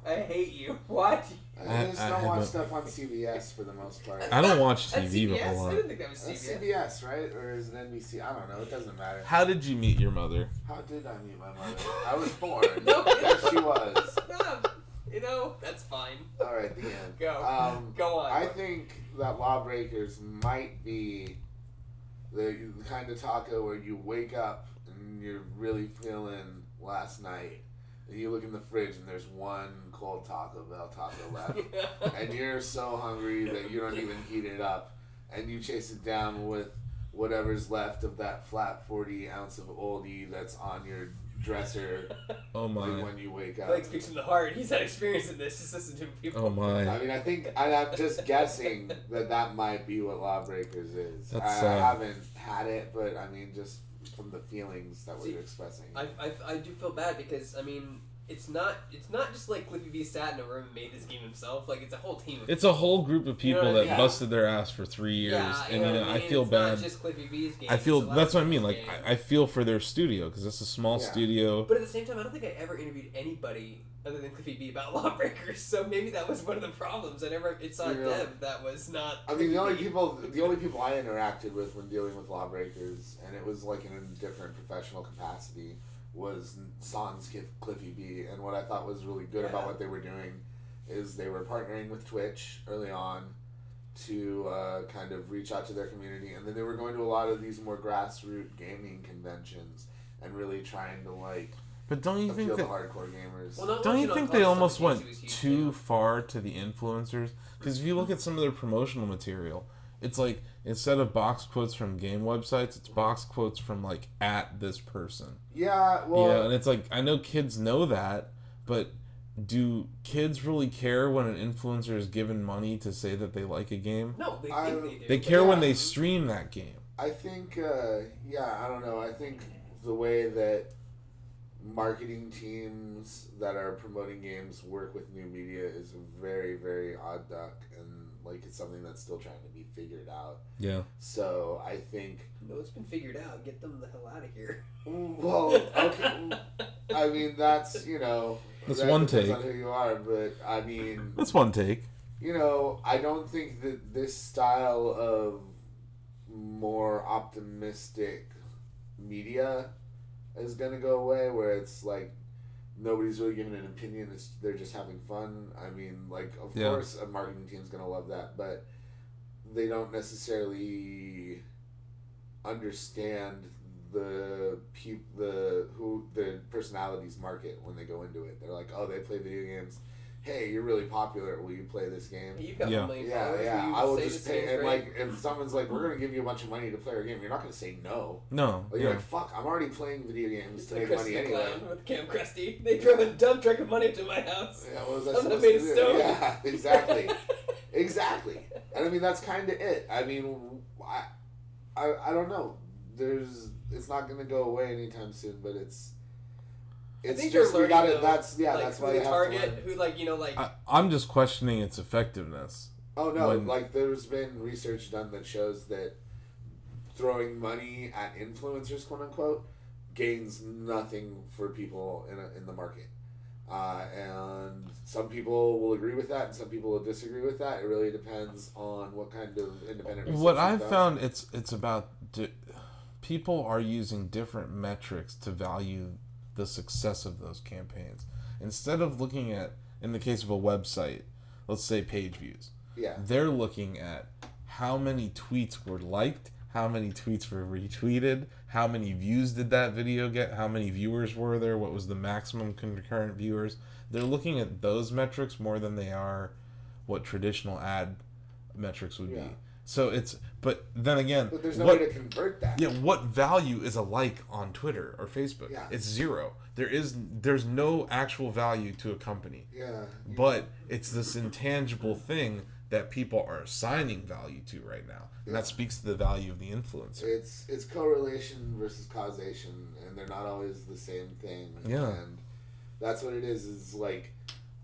I hate you. What? I, I- just I don't watch haven't- stuff on CBS for the most part. I don't watch That's TV CBS? a whole I lot. didn't think that was That's CBS. CBS, right? Or is it NBC? I don't know. It doesn't matter. How did you meet your mother? How did I meet my mother? I was born. No, there she was. Stop. You know, that's fine. All right, the end. Go. Um, Go on. I think that Lawbreakers might be the, the kind of taco where you wake up and you're really feeling last night, and you look in the fridge and there's one cold Taco Bell taco left, and you're so hungry that you don't even heat it up, and you chase it down with whatever's left of that flat 40 ounce of oldie that's on your dresser Oh like when you wake up. Like speaks from the heart. He's had experience in this. Just listen to people. Oh my. I mean, I think and I'm just guessing that that might be what Lawbreakers is. That's I, I haven't had it, but I mean, just from the feelings that See, we're expressing. I, I, I do feel bad because I mean it's not it's not just like Cliffy B sat in a room and made this game himself. Like it's a whole team. Of It's a whole group of You know people I that mean? busted their ass for three years, yeah, and you know, I mean? feel it's bad. Not just Cliffy B's game. I feel it's a lot that's what I mean. Like. I, I feel for their studio because it's a small Yeah. studio. But at the same time, I don't think I ever interviewed anybody other than Cliffy B about Lawbreakers. So maybe that was one of the problems. I never it's saw Yeah. Dev that was not. I mean, the only people, the only people I interacted with when dealing with lawbreakers, and it was like in a different professional capacity, was Sans Cliffy B. And what I thought was really good about what they were doing is they were partnering with Twitch early on to uh, kind of reach out to their community, and then they were going to a lot of these more grassroots gaming conventions and really trying to like But don't you think to that? hardcore gamers. Well, Don't you think they almost went games he was too far to the influencers? Because if you look at some of their promotional material, it's like instead of box quotes from game websites, it's box quotes from like at this person. yeah, well, yeah, and it's like I know kids know that, but do kids really care when an influencer is given money to say that they like a game? No, they I- think they do. They care when they stream that game. I think, uh, yeah, I don't know. I think the way that marketing teams that are promoting games work with new media is a very, very odd duck, and like it's something that's still trying to be figured out. Yeah. So I think, No, it's been figured out. Get them the hell out of here. well, okay, I mean that's you know That's that one take. on who you are, but I mean That's one take. you know, I don't think that this style of more optimistic media is gonna go away, where it's like nobody's really giving an opinion; it's they're just having fun. I mean, like of Yeah. course a marketing team's gonna love that, but they don't necessarily understand the pe- the who the personalities market when they go into it. They're like, oh, they play video games. Hey, you're really popular. Will you play this game? You've got Yeah. one million Yeah, followers. yeah. I will just this pay. And great. like, if someone's like, "We're gonna give you a bunch of money to play our game," you're not gonna say no. No. Like, you're Yeah. like, "Fuck, I'm already playing video games It's to make money anyway." Clown with Cam Krusty. They drove a dump truck of money to my house. Yeah, what was I I'm supposed made to do? stone. Yeah, exactly, exactly. And I mean, that's kind of it. I mean, I, I, I don't know. There's, it's not gonna go away anytime soon, but it's. I It's think just they're we got learning, it. though, That's yeah. like, that's why they they have target, to learn. who like you know like I, I'm just questioning its effectiveness. Oh no! when- like there's been research done that shows that throwing money at influencers, quote unquote, gains nothing for people in a, in the market. Uh, and some people will agree with that, and some people will disagree with that. It really depends on what kind of independent. research What I've done. found it's it's about di- people are using different metrics to value the success of those campaigns instead of looking at in the case of a website, let's say page views. yeah, They're looking at how many tweets were liked, how many tweets were retweeted, how many views did that video get, how many viewers were there, what was the maximum concurrent viewers. They're looking at those metrics more than they are what traditional ad metrics would Yeah. be. So it's but then again, but there's no what way to convert that. yeah, what value is a like on Twitter or Facebook? Yeah. It's zero. There is there's no actual value to a company. Yeah, But it's this intangible thing that people are assigning value to right now. And that speaks to the value of the influencer. it's it's correlation versus causation and they're not always the same thing Yeah. and that's what it is is like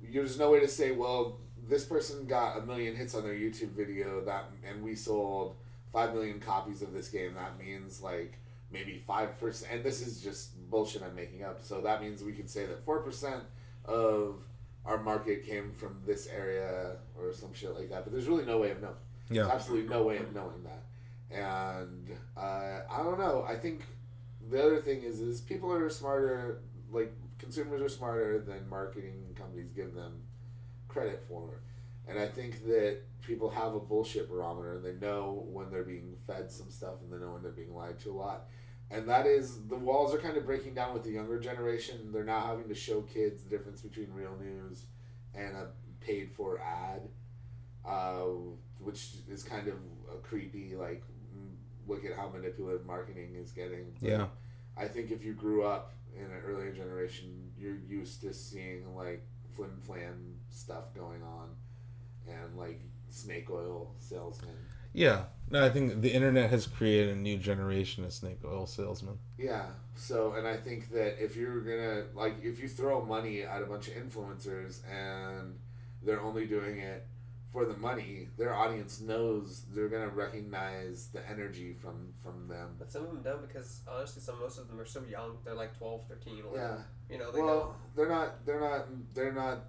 there's no way to say well this person got a million hits on their youtube video that and we sold 5 million copies of this game that means like maybe 5% and this is just bullshit i'm making up so that means we can say that 4% of our market came from this area or some shit like that but there's really no way of knowing Yeah. there's absolutely no way of knowing that. And uh, I don't know. I think the other thing is is people are smarter. Like consumers are smarter than marketing companies give them credit for. And I think that people have a bullshit barometer and they know when they're being fed some stuff and they know when they're being lied to a lot. And that is the walls are kind of breaking down with the younger generation. They're now having to show kids the difference between real news and a paid for ad uh, which is kind of a creepy. Like, mm, look at how manipulative marketing is getting. But Yeah. I think if you grew up in an earlier generation, you're used to seeing like flim flam stuff going on, and like snake oil salesmen. Yeah. No, I think the internet has created a new generation of snake oil salesmen. Yeah. So, and I think that if you're gonna like, if you throw money at a bunch of influencers and they're only doing it for the money, their audience knows they're gonna recognize the energy from from them. But some of them don't because honestly, some most of them are so young. They're like 12, 13, 11. Yeah. You know, they Well, they're not. They're not. They're not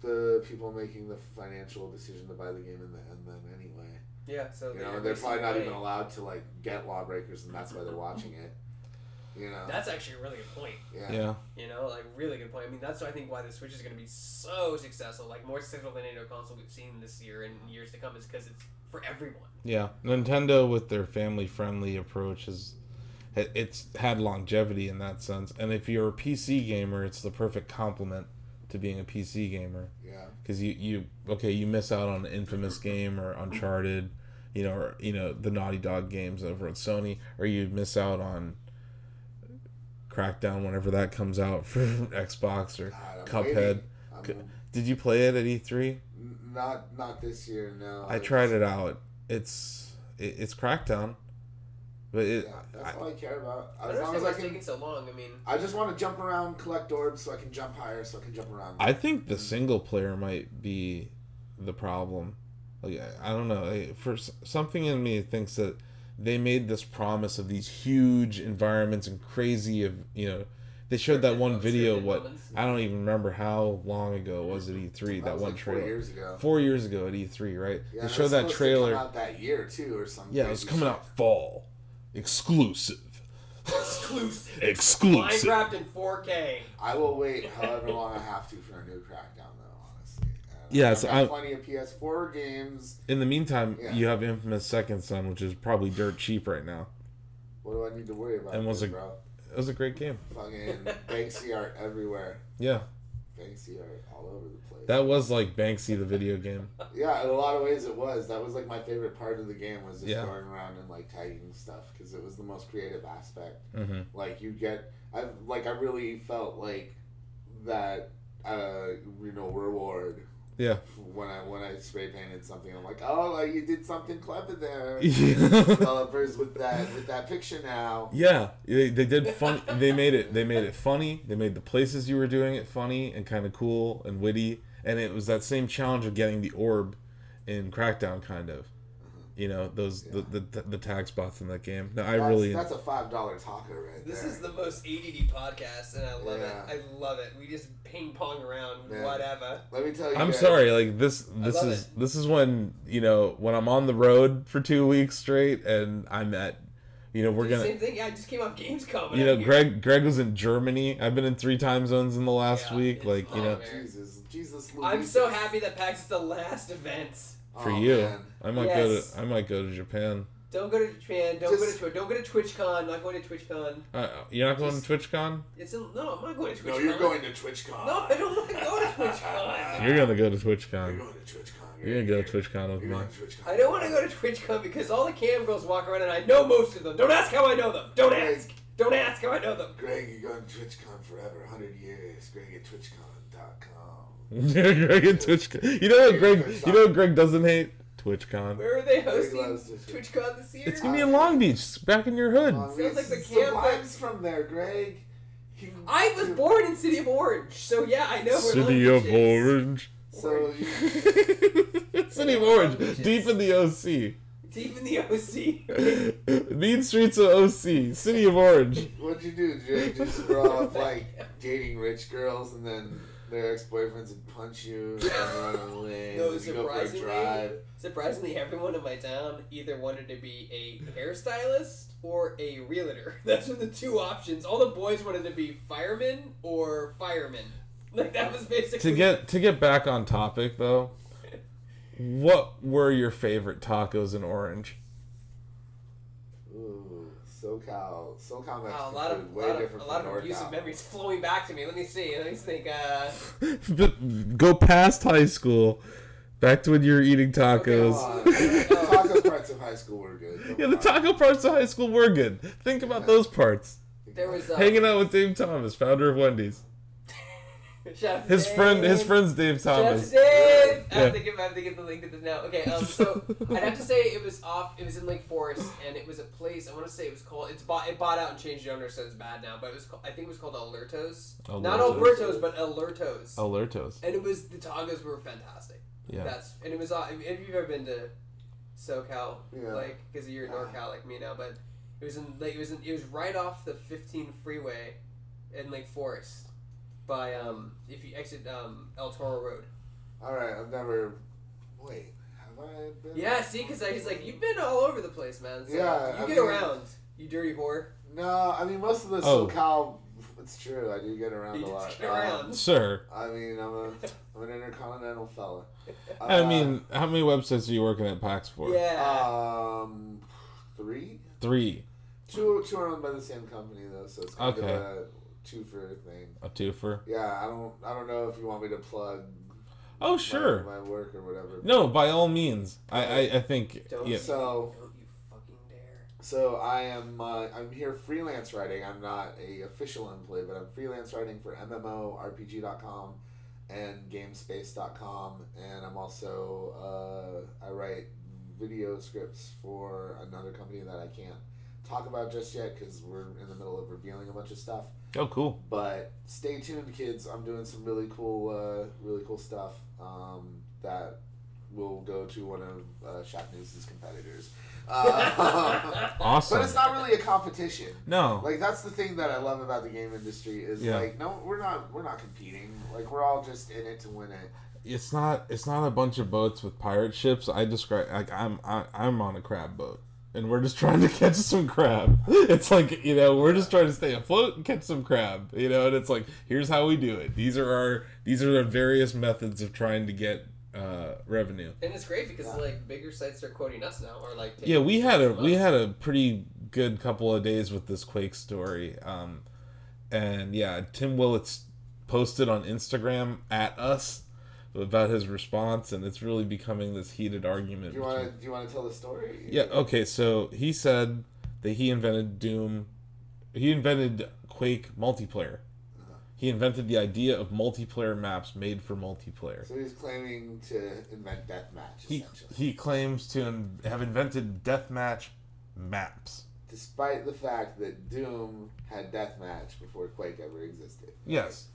the people making the financial decision to buy the game in the end. Then anyway. Yeah. So you they're know, they're probably not wasting even allowed to like get lawbreakers, and that's why they're watching it. You know. That's actually a really good point. yeah. Yeah. You know, like really good point. I mean, that's why I think why the Switch is going to be so successful, like more successful than any other console we've seen this year and years to come, is because it's for everyone. Yeah. Nintendo with their family friendly approach has it's had longevity in that sense. And if you're a PC gamer, it's the perfect complement to being a PC gamer. Yeah. because you you okay you miss out on an infamous game or uncharted you know or you know the naughty dog games over at sony or you miss out on crackdown whenever that comes out for xbox or God, cuphead did you play it at e3 not not this year. No. i tried it out it's it, it's crackdown but it Yeah, that's I, all I care about. As don't long as I it's can, taking so long. I mean, I just want to jump around, collect orbs, so I can jump higher, so I can jump around. I think the mm. single player might be the problem. Like, I I don't know. I- For something in me thinks that they made this promise of these huge environments and crazy of you know. They showed that one video. What. I don't even remember how long ago was it E3 that, that was one like four trailer. years ago. Four years ago at E3, right? Yeah, they and showed that supposed to trailer. come out that year too, or something. Yeah, it was coming out fall, exclusive. exclusive. Exclusive. Minecraft in 4K. I will wait however long I have to for a new Crackdown, though. Honestly. And Yeah, I've so got I'm- plenty of PS4 games. In the meantime, Yeah. you have Infamous Second Son, which is probably dirt cheap right now. What do I need to worry about? And was then, a- bro? It was a great game. Fucking Banksy art everywhere. Yeah, Banksy art all over the place. that was like Banksy the video game. Yeah, in a lot of ways it was. That was like my favorite part of the game was just Yeah. going around and like tagging stuff because it was the most creative aspect. hmm Like you get, I like I really felt like that. Uh, you know, reward. Yeah. When I when I spray painted something, I'm like, oh, you did something clever there. yeah, Developers with that with that picture now. they, they did fun. They made it. They made it funny. They made the places you were doing it funny and kind of cool and witty. And it was that same challenge of getting the orb in Crackdown, kind of. You know those the, the the tag spots in that game. No, I That's, really that's a five dollar taco right This there. is the most ADD podcast, and I love Yeah. it. I love it. We just ping pong around, Man. whatever. Let me tell you. I'm guys, sorry. Like this, this love is this is when you know when I'm on the road for two weeks straight, and I'm at, you know, we're Dude, gonna, Same thing. Yeah, I just came off Gamescom. and you know, I'm here. Greg Greg was in Germany. I've been in three time zones in the last Yeah, week. Like you know, fun, man. Jesus, Jesus. I'm so happy that PAX is the last event. For Oh, you, man. I might Yes. go to I might go to Japan. Don't go to Japan. Don't Just- go to Twi- don't go to TwitchCon. Not going to TwitchCon. Uh, you're not going Just- to TwitchCon. It's a, no. I'm not going to TwitchCon. No, you're going to TwitchCon. No, I don't want to go to TwitchCon. You're gonna go to TwitchCon. You're TwitchCon. going to TwitchCon. You're gonna go to TwitchCon with You're me. TwitchCon. I don't want to go to TwitchCon because all the cam girls walk around and I know most of them. Don't ask how I know them. Don't ask. Don't ask how I know them. Greg, you're going to TwitchCon forever, 100 years. Greg at TwitchCon.com. Greg at TwitchCon. You know what Greg? You know what Greg doesn't hate? TwitchCon. Where are they hosting TwitchCon. TwitchCon this year? It's gonna be in Long Beach, back in your hood. Long Sounds like the camp that- vibes from there, Greg. You- I was born in City of Orange, so yeah, I know City Long of is. Orange. So City of Orange, deep in the OC. Deep in the OC. Mean streets of OC, City of Orange. what'd you do? Did you just grow up like dating rich girls and then their ex-boyfriends would punch you and run away? No, and then you go for a surprisingly, drive. surprisingly, everyone in my town either wanted to be a hairstylist or a realtor. That's were the two options. All the boys wanted to be firemen or firemen. Like that was basically To get to get back on topic though, what were your favorite tacos in Orange? Ooh, SoCal, SoCal Mexican Wow, a lot of food, way lot of, different a lot from of abusive NorCal. memories flowing back to me. Let me see. Let me think. Uh, Go past high school, back to when you were eating tacos. Okay, Uh, taco parts of high school were good. Come Yeah, the on. taco parts of high school were good. Think about those parts. there was uh, Hanging out with Dave Thomas, founder of Wendy's. Shout out to His friend, his friend's Dave Shout out to Thomas. Dave. I Yeah. have to give I have to get the link to this now. Okay, um, so I'd have to say it was off. It was in Lake Forest, and it was a place. I want to say it was called. It's bought. It bought out and changed owner, so it's bad now. But it was. Called, I think it was called Alertos. Not Alertos. Albertos, but Alertos. Alertos. And it was the tacos were fantastic. Yeah. That's and it was. uh, Have you ever been to SoCal? Yeah. Like, because you're in NorCal like me now, but it was in. Like, it was in. It was right off the 15 freeway, in Lake Forest, by um. If you exit um El Toro Road. All right, I've never. Wait, have I been? Yeah, see, because I was like, you've been all over the place, man. So Yeah, you I get mean- around, you dirty whore. No, I mean most of the Oh. SoCal. It's true. I do get around You a lot. just get Um, around. Sir, I mean, I'm a I'm an intercontinental fella. I Uh, mean, how many websites are you working at PAX for? yeah. um, three. Three. Two two are owned by the same company though, so it's kind Okay. of a two for thing. A twofer. Yeah, I don't I don't know if you want me to plug Oh, my- sure. my, work or whatever. No, by all means. I, I, I think. don't, Yeah. So- don't you fucking dare. So I am uh, I'm here freelance writing. I'm not a official employee, but I'm freelance writing for MMORPG.com and GameSpace.com, and I'm also uh, I write video scripts for another company that I can't talk about just yet because we're in the middle of revealing a bunch of stuff. Oh, cool. But stay tuned, kids. I'm doing some really cool, uh, really cool stuff um, that will go to one of uh, Shack News' competitors. Uh, Awesome. but it's not really a competition. No. Like that's the thing that I love about the game industry is Yeah. like no, we're not we're not competing. Like we're all just in it to win it. it's not it's not a bunch of boats with pirate ships i describe like i'm I, i'm on a crab boat and we're just trying to catch some crab. It's like you know we're just trying to stay afloat and catch some crab you know and it's like here's how we do it. These are our these are the various methods of trying to get uh revenue. And it's great because Yeah. like bigger sites are quoting us now, or like yeah we had a we had a pretty good couple of days with this quake story um and yeah tim willits posted on instagram at us about his response and it's really becoming this heated argument Do you want to do you want to tell the story? yeah okay so he said that he invented doom he invented quake multiplayer. Uh-huh. He invented the idea of multiplayer maps made for multiplayer. So he's claiming to invent deathmatch he, essentially, he claims to in- have invented deathmatch maps. Despite the fact that Doom had deathmatch before Quake ever existed. yes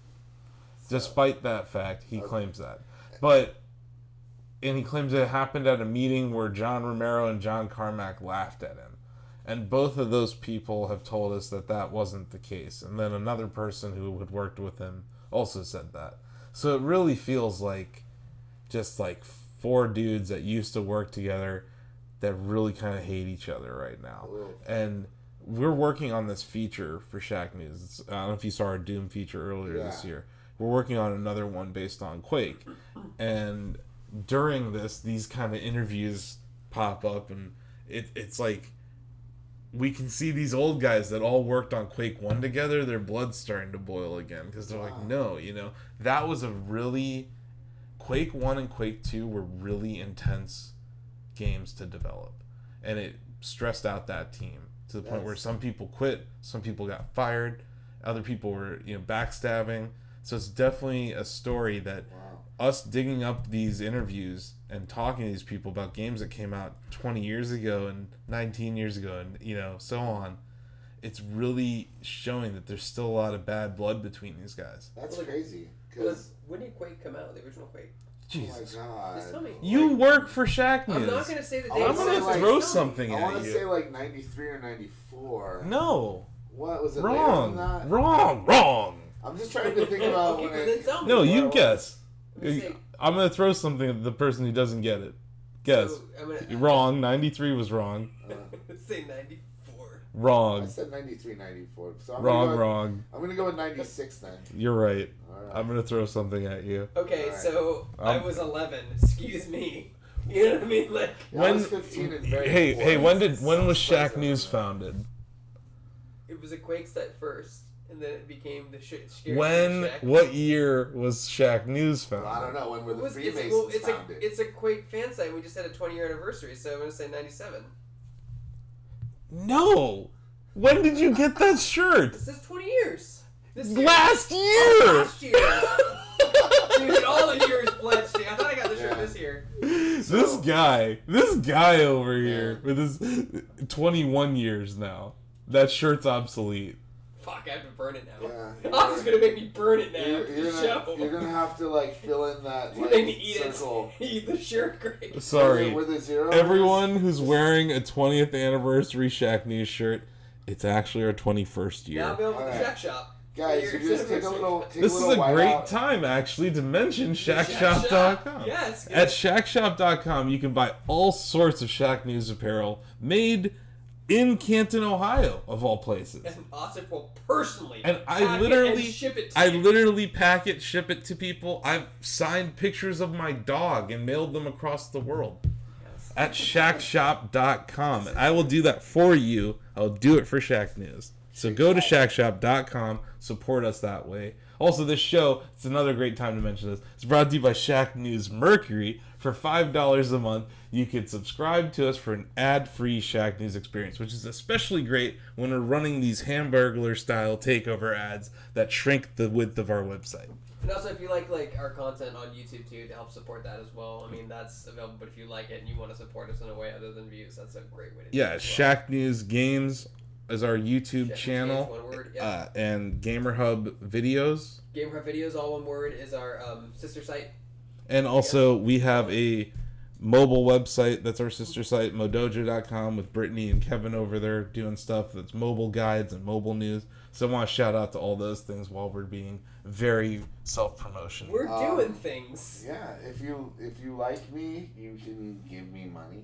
despite that fact he Okay. claims that. But and he claims it happened at a meeting where john romero and john carmack laughed at him. And both of those people have told us that that wasn't the case. And then another person who had worked with him also said that. So it really feels like just like four dudes that used to work together that really kind of hate each other right now. And we're working on this feature for Shack News. It's, I don't know if you saw our Doom feature earlier this year. We're working on another one based on Quake, and during this, these kind of interviews pop up, and it, it's like we can see these old guys that all worked on Quake One together. Their blood's starting to boil again because they're like, no, you know, that was a really Quake One and Quake Two were really intense games to develop, and it stressed out that team to the point where some people quit, some people got fired, other people were you know backstabbing. So it's definitely a story that Wow. us digging up these interviews and talking to these people about games that came out 20 years ago and 19 years ago and you know so on it's really showing that there's still a lot of bad blood between these guys That's Well, crazy. Well, Because when did Quake come out? The original Quake. jesus oh my god. Just tell me. you Like, work for Shack News I'm not gonna say the I'm date. I'm gonna like- throw Tell me. something I at want to say like 93 or 94. no What was it wrong later than that? wrong wrong I'm just trying to think about okay, when but it. tell me. no you Well, guess I'm gonna say- i'm gonna throw something at the person who doesn't get it guess So, I'm gonna, wrong 93 was wrong Uh, say 94. Wrong. I wrong said 93, 94. So I'm wrong gonna go, wrong I'm gonna go with 96 then. you're right All right. i'm gonna throw something at you Okay, Alright. so I Um, was 11. Excuse me. You know what I mean? Like, I when was 15 and very hey poor. hey when did when was Surprise Shack News founded? it was a Quake set first, and then it became the shit. Scary When Shack. what year was Shack News Well. I don't know when were the was, it's, a, well, it's, a, it's a Quake fan site. We just had a 20 year anniversary, so I'm gonna say 97. No. When did you get that shirt? This is 20 years. This year. Last Oh, year. last year. Dude, all the years pledged. I thought I got the shirt Yeah. this year. this guy, this guy over here with his 21 years now. That shirt's obsolete. Fuck, I have to burn it now. Yeah. Tom's gonna make me burn it now. You're, you're, gonna, show. you're gonna have to like fill in that You like make me eat circle. it. Eat the shirt, Greg. Sorry. Where the zero. Everyone who's wearing a 20th anniversary Shack News shirt, it's actually our 21st Now year. I'm going with the Alright. Shack Shop. Guys, you just take a little. Take This a is a great out. time actually to mention Shack ShackShop.com. Yes. At ShackShop.com, you can buy all sorts of Shack News apparel made in Canton, Ohio, of all places. And Osip will personally And I literally- and ship it to I you. literally pack it, ship it to people. I've signed pictures of my dog and mailed them across the world Yes. at shackshop.com. And I will do that for you. I'll do it for Shack News. So go to shackshop.com, support us that way. Also, this show, it's another great time to mention this. It's brought to you by Shack News Mercury. For $5 a month, you can subscribe to us for an ad free Shack News experience, which is especially great when we're running these hamburglar style takeover ads that shrink the width of our website. And also, if you like like our content on YouTube too, to help support that as well. I mean, that's available. But if you like it and you want to support us in a way other than views, that's a great way to. do Yeah, it as well. Shack News Games is our YouTube Shack channel. Games, one word, yeah. Uh, and Gamer Hub videos. Game Prep Videos, all one word, is our um, sister site. And also, we have a mobile website that's our sister site, modojo.com, with Brittany and Kevin over there doing stuff that's mobile guides and mobile news. So I want to shout out to all those things while we're being very self promotion. We're Um, doing things. Yeah, if you if you like me, you can give me money.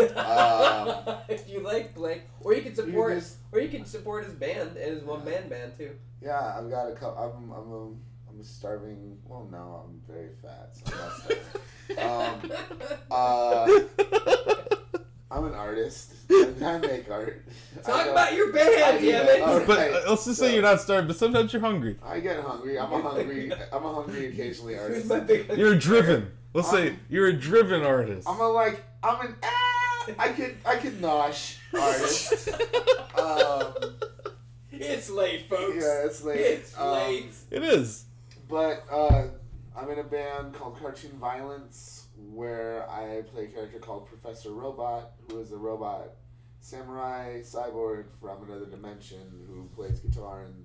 Um, if you like Blake, or you can support, just- or you can support his band and his one man band too. Yeah, I've got a couple. I'm I'm a I'm a starving. Well, no, I'm very fat, so I'm not starving. um, uh, I'm an artist. I make art. Talk about your I band, damn it! But Right, uh, let's just so- say you're not starving. but sometimes you're hungry. I get hungry. I'm a hungry. I'm a hungry occasionally artist. You're driven. Let's say I'm- you're a driven artist. I'm a like. I'm an. Ah, I could. I could nosh artist. um, It's late, folks. yeah, it's late. It's Um, late. It is. But uh, I'm in a band called Cartoon Violence where I play a character called Professor Robot, who is a robot samurai cyborg from another dimension who plays guitar and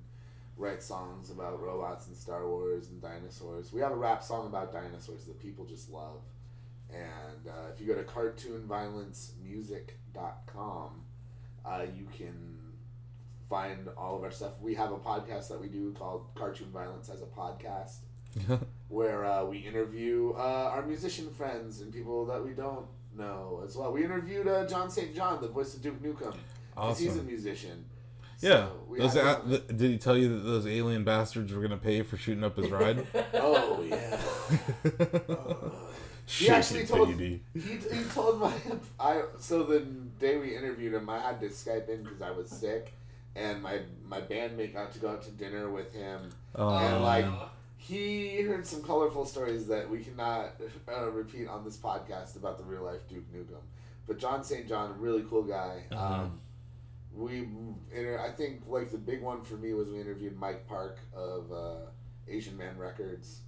writes songs about robots and Star Wars and dinosaurs. We have a rap song about dinosaurs that people just love. And uh, if you go to cartoonviolencemusic.com, uh, you can find all of our stuff. We have a podcast that we do called Cartoon Violence as a podcast, where uh, we interview uh, our musician friends and people that we don't know as well. We interviewed uh, John St. John, the voice of Duke Nukem, 'cause he's a musician. Yeah. So Those a- th- did he tell you that those alien bastards were gonna pay for shooting up his ride? oh yeah. Oh. He actually told baby. he, he told my I so the day we interviewed him I had to Skype in because I was sick and my my bandmate got to go out to dinner with him Oh, And, like, he heard some colorful stories that we cannot uh, repeat on this podcast about the real life Duke Nukem. But John St. John, really cool guy. Uh-huh. Um, we, inter- I think, like the big one for me was we interviewed Mike Park of uh, Asian Man Records,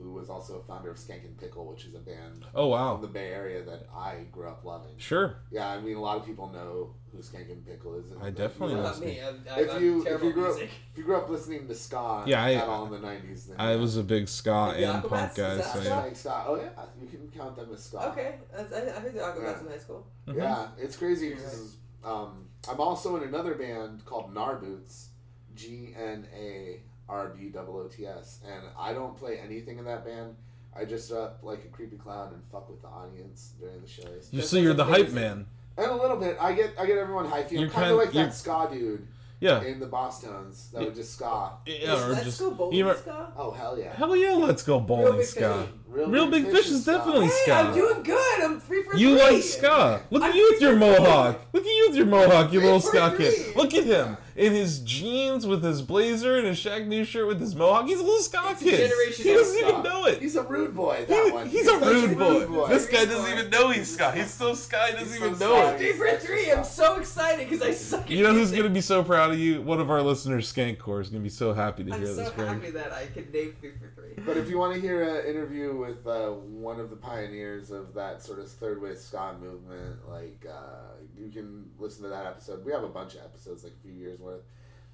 who was also a founder of Skankin' Pickle, which is a band oh from wow. the Bay Area that I grew up loving. Sure. Yeah, I mean, a lot of people know who Skankin' Pickle is. I definitely you know grew not up- me. I'm, I'm, If you if you grew up if you grew up listening to ska Yeah, I- at all in the nineties, then I yeah. was a big ska The and Aquabats, punk guy. So ska? yeah. Like ska. Oh yeah, you can count them as ska. Okay, I, I think the Aquabats Yeah. in high school. Mhm. Yeah, it's crazy because um, I'm also in another band called Gnarboots, G N A R B O O T S, and I don't play anything in that band. I just up like a creepy clown and fuck with the audience during the shows. You That so you're sounds the hype man. And a little bit, I get I get everyone hypey. You're I'm kind kind- of like you're- that ska dude Yeah. in the Bosstones that would just ska. Yeah, or Let's just Go Bowling you ska? Oh hell yeah! hell yeah, let's go bowling Big ska. Fish. Reel Big Fish is ska. definitely Hey, ska. I'm doing good. I'm three for You three. like ska. Look at I'm you with your three for three. mohawk. Look at you with your mohawk, you Three little for ska kid. Look at him. in his jeans with his blazer and his Shack News shirt with his mohawk. He's a little ska It's kid. generation He doesn't ska. even know it. He's a rude boy. That He- one. he's a such rude boy. This guy doesn't even know he's ska. He's so ska he doesn't He's even so know ska. it. Day for three, I'm so excited because I suck at You know who's gonna be so proud of you? One of our listeners, Skankcore, is gonna be so happy to hear I'm hear so this, Greg. happy that I can name three for three. But if you want to hear an interview with uh, one of the pioneers of that sort of third wave ska movement, like uh, you can listen to that episode. We have a bunch of episodes, like a few years worth.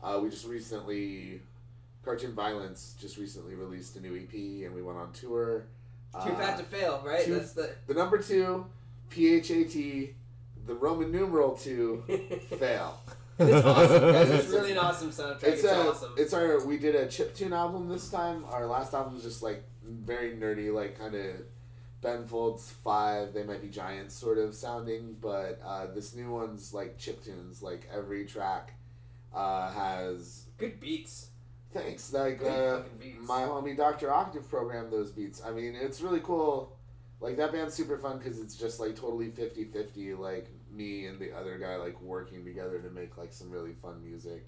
Uh, we just recently, Cartoon Violence just recently released a new EP, and we went on tour. Too Uh, fat to fail, right? too- That's the. The number two, PHAT, the Roman numeral two, fail. It's awesome, guys. It's really an awesome soundtrack. It's, It's a, awesome. it's our we did a chip tune album this time. Our last album was just like very nerdy, like kind of Ben Folds Five. They might be giants, sort of sounding, but uh, this new one's like chip tunes. Like every track uh, has Good beats. thanks. Like Good uh, beats. my homie Doctor Octave programmed those beats. I mean, it's really cool. Like that band's super fun because it's just like totally 50-50, like me and the other guy like working together to make like some really fun music.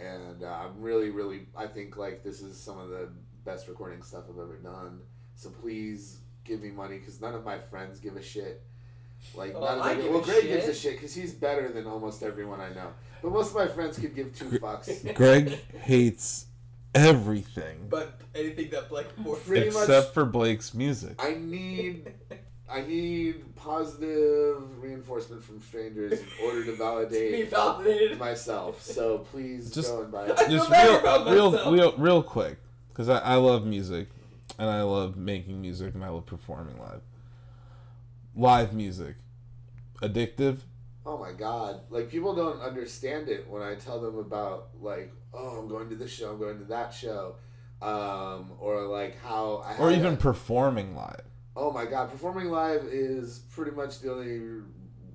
And uh, I'm really, really, I think like this is some of the best recording stuff I've ever done. So please give me money because none of my friends give a shit. Like Well, none of I my, give well, a Greg gives a shit. shit because he's better than almost everyone I know. But most of my friends could give two fucks. Greg hates everything But anything that Blake Morphy. Pretty much- except for Blake's music. I need I need positive reinforcement from strangers in order to validate validated. myself. So please Just- go and buy it. Just real, real, real, real quick, because I, I love music, and I love making music, and I love performing live. Live music, addictive. Oh my god! Like people don't understand it when I tell them about like, oh, I'm going to this show, I'm going to that show, um, or like how I or even a- performing live. oh my god, performing live is pretty much the only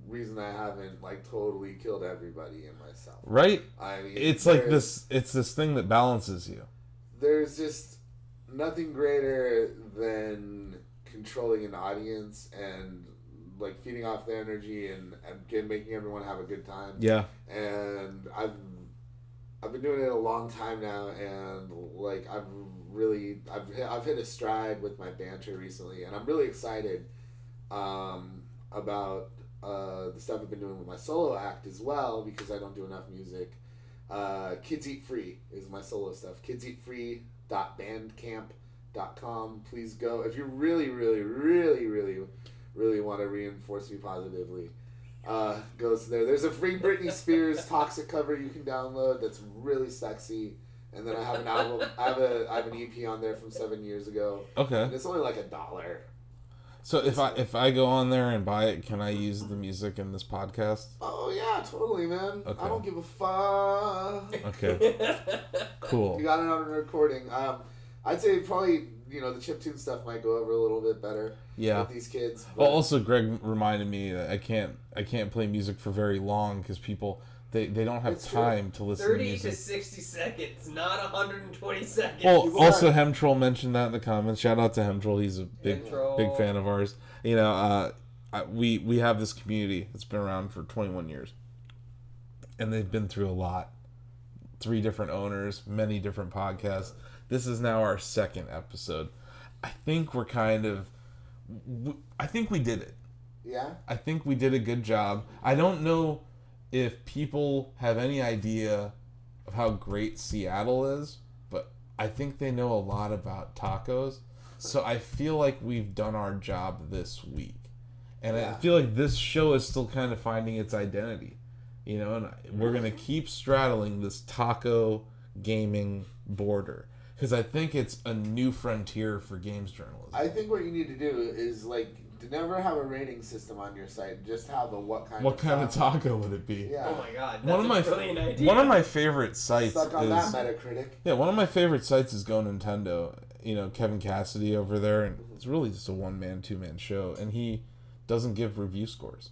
reason I haven't like totally killed everybody and myself. Right? I mean, It's like this. It's this thing that balances you. There's just nothing greater than controlling an audience and like feeding off their energy and, and making everyone have a good time. Yeah. And I've I've been doing it a long time now, and like I've really I've hit, I've hit a stride with my banter recently, and I'm really excited um, about uh, the stuff I've been doing with my solo act as well because I don't do enough music. Uh, Kids Eat Free is my solo stuff. KidsEatFree.bandcamp.com. Please go if you really, really, really, really, really want to reinforce me positively. Uh, goes there. There's a free Britney Spears toxic cover you can download that's really sexy. And then I have an album. I have a I have an EP on there from seven years ago, Okay. and it's only like a dollar. So if I if I go on there and buy it, can I use the music in this podcast? Oh yeah, totally, man. Okay. I don't give a fuck. Okay. Cool. You got it on a recording. Um, I'd say probably you know the chiptune stuff might go over a little bit better Yeah. with these kids. Well, also Greg reminded me that I can't I can't play music for very long because people they, they don't have It's true. time to listen to 30 to music. 60 seconds, not 120 seconds. Well, You also are- Hemtroll mentioned that in the comments. Shout out to Hemtroll. He's a big Hemtroll. big fan of ours. You know, uh, I, we we have this community that's been around for 21 years, and they've been through a lot. Three different owners, many different podcasts. This is now our second episode. I think we're kind of. I think we did it. yeah, I think we did a good job. I don't know if people have any idea of how great Seattle is, but I think they know a lot about tacos. So I feel like we've done our job this week. And I feel like this show is still kind of finding its identity. You know, and we're going to keep straddling this taco gaming border because I think it's a new frontier for games journalism. I think what you need to do is like to never have a rating system on your site. Just have a what kind. what of kind of taco. taco would it be? Yeah. oh my god, that's one of my a brilliant idea. one of my favorite sites Stuck on is that Metacritic. yeah one of my favorite sites is Go Nintendo. You know Kevin Cassidy over there, and mm-hmm. it's really just a one man two man show, and he doesn't give review scores,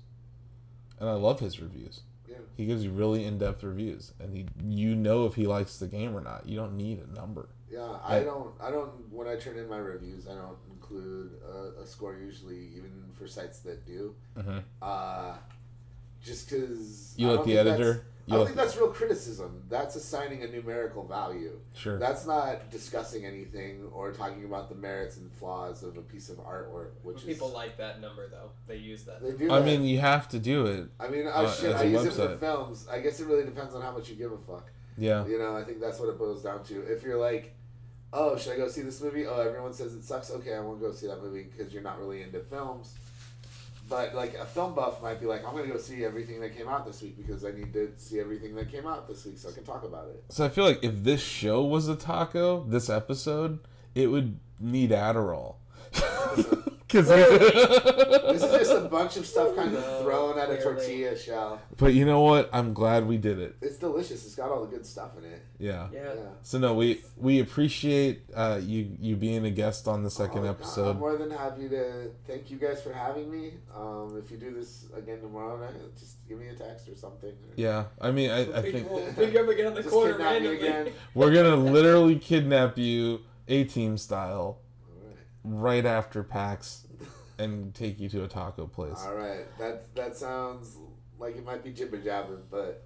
and I love his reviews. Yeah. He gives you really in depth reviews, and he you know if he likes the game or not. You don't need a number. Yeah, I I- don't. I don't. When I turn in my reviews, I don't include a, a score usually, even for sites that do. Mhm. Uh, just because You let the editor. I don't think that's real criticism. That's assigning a numerical value. Sure. That's not discussing anything or talking about the merits and flaws of a piece of artwork, which People is like that number though. They use that. they do. I that. mean, you have to do it. I mean, I, uh, shit, as I a use it for films. I guess it really depends on how much you give a fuck. Yeah. You know, I think that's what it boils down to. If you're like, oh, should I go see this movie? Oh, everyone says it sucks. Okay, I won't go see that movie because you're not really into films. But like a film buff might be like, I'm gonna go see everything that came out this week because I need to see everything that came out this week so I can talk about it. So I feel like if this show was a taco, this episode, it would need Adderall. Because This is just a bunch of stuff kind of thrown at a clearly. tortilla shell. But you know what? I'm glad we did it. It's delicious. It's got all the good stuff in it. Yeah. Yeah. Yeah. So no, we we appreciate uh, you you being a guest on the second Oh, God, I'm episode. more than happy to thank you guys for having me. Um, if you do this again tomorrow night, just give me a text or something. or- Yeah, I mean, I, I think we'll pick you up again on the Just corner kidnap me randomly. again. we're gonna literally kidnap you, A Team style, Alright. Right after PAX, and take you to a taco place. All right, that that sounds like it might be jibber jabbing, but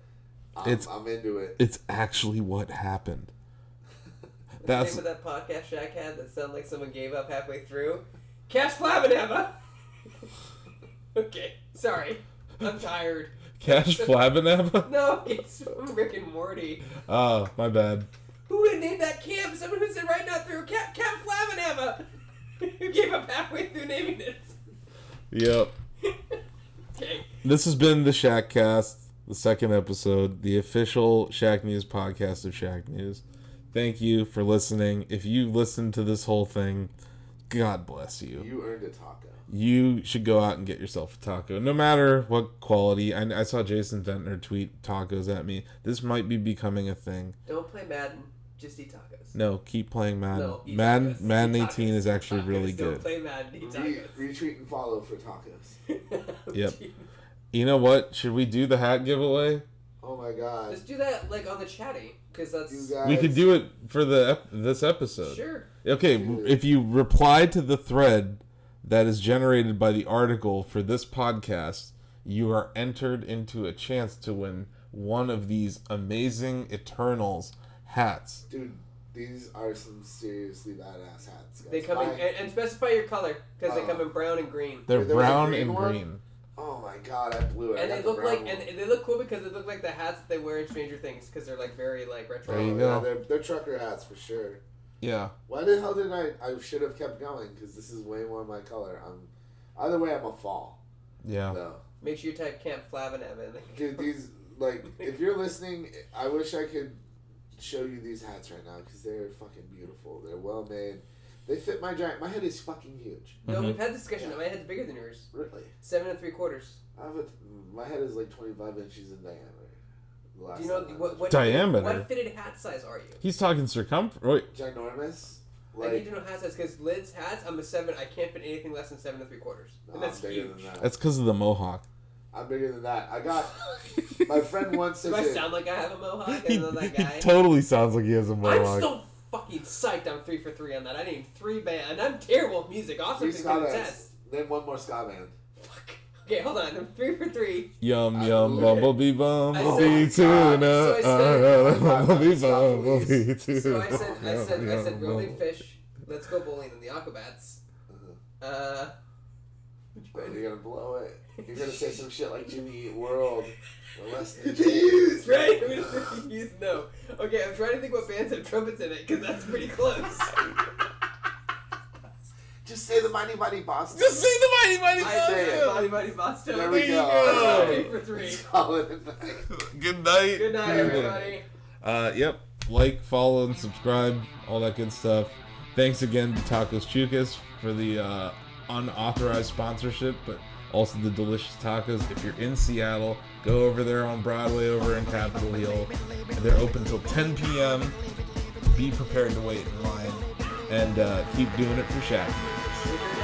I'm, It's- I'm into it. It's actually what happened. What's That's the name of that podcast Shaq had that sounded like someone gave up halfway through? Cash Flabanava! okay, sorry. I'm tired. Cash Flabanava. No, it's from Rick and Morty. Oh, my bad. Who would name that camp? Someone who said right now through Cap Cap Flabanava! Who gave up halfway through naming it? Yep. okay. This has been the Shack Cast, the second episode, the official Shack News podcast of Shack News. Thank you for listening. If you listened to this whole thing, God bless you. You earned a taco. You should go out and get yourself a taco, no matter what quality. I, I saw Jason Ventnor tweet tacos at me. This might be becoming a thing. Don't play Madden, just eat tacos. No, keep playing Madden. No, eat Madden, tacos. Madden Eat 18 tacos. is actually Tacos. really Don't good. play Madden, eat Re- tacos. retweet and follow for tacos. Yep. You know what? Should we do the hat giveaway? Oh my god. Let's do that like on the chatty, because eh? that's You guys, We could do it for the ep- this episode. sure. Okay, Dude. if you reply to the thread that is generated by the article for this podcast, you are entered into a chance to win one of these amazing Eternals hats. Dude, these are some seriously badass hats, guys. They come in My- and, and specify your color because they Oh. come in brown and green. They're They're the brown green and one? green. Oh my god, I blew it. I And got they the look brown like one. and they look cool because they look like the hats that they wear in Stranger Things because they're like very like retro. There you Oh, go. Yeah, they're, they're trucker hats for sure. Yeah. Why the hell did I? I should have kept going because this is way more my color. I'm either way. I'm a fall. Yeah. No, Make sure you type Camp Flavanab in. dude. These like if you're listening, I wish I could show you these hats right now because they're fucking beautiful. They're well made. They fit my giant. My head is fucking huge. No, Mhm. we've had this discussion. My head's bigger than yours. Really. Seven and three quarters. I have a. My head is like 25 inches in diameter. Last Do you know what, what Diameter? What fitted hat size are you? He's talking circumference. Wait, ginormous. I need to know hat size because Lid's hats. I'm a seven. I can't fit anything less than seven and three quarters. no, And I'm that's bigger huge. than that. that's because of the mohawk. I'm bigger than that. I got my friend once says Do I it- sound like I have a mohawk He, and then he totally sounds like he has a I'm mohawk. still fucking psyched. I'm three for three on that. I named three band, and I'm terrible at music. Also, three can ska bands. test. Then one more ska band. Fuck. Okay, hold on. I'm three for three. Yum I yum love bumblebee I bumblebee tuna. so I said- uh, bumblebee Stop, bumblebee tuna. So I said, I said, I said, Yum, rolling fish. Let's go bowling in the Aquabats. Uh. But you're gonna blow it. You're gonna say some shit like Jimmy Eat World. Or less than Confused, right? I'm gonna. No. Okay, I'm trying to think what bands have trumpets in it because that's pretty close. Just say the Mighty Mighty Bosstones. Just say the mighty mighty I say said it. Mighty Mighty Bosstones. There we There you go. go. Three for three. Call it a night. Good night. Good night, everybody. Uh, yep. Like, follow, and subscribe. All that good stuff. Thanks again to Tacos Chukis for the uh, unauthorized sponsorship, but also the delicious tacos. If you're in Seattle, go over there on Broadway over in Capitol Hill. And they're open till 10 p.m. Be prepared to wait in line. And uh, keep doing it for Shack.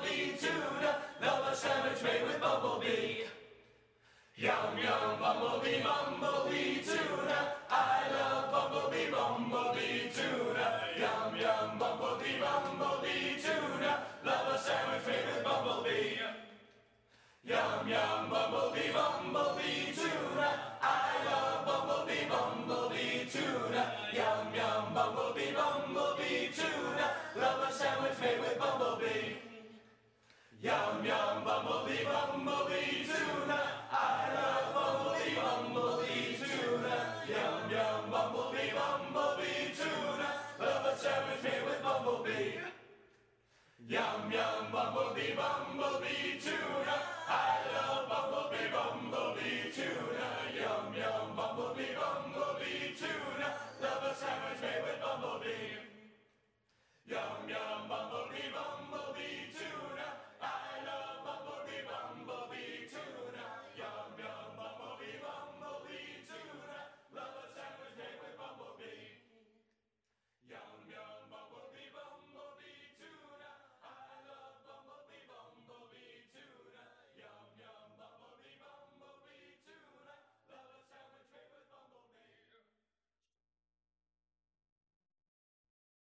Bumblebee tuna. Love a sandwich made with bumblebee. Yum yum bumblebee bumblebee tuna. I love bumblebee bumblebee tuna. Yum yum bumblebee bumblebee tuna. Love a sandwich made with bumblebee. Yum yum bumblebee bumblebee tune. I love bumblebee, bumblebee tune. Yum, yum, bumblebee, bumblebee tune. Love a sandwich made with bumblebee Yum yum bumblebee bumblebee tuna. I love bumblebee bumblebee tuna. Yum yum bumblebee bumblebee tuna. Love a sandwich made with bumblebee. Yum yum bumblebee bumblebee tuna. I love bumblebee bumblebee tuna. Yum yum bumblebee bumblebee tuna. Love a sandwich made with bumblebee. Yum yum bumblebee bumblebee tuna.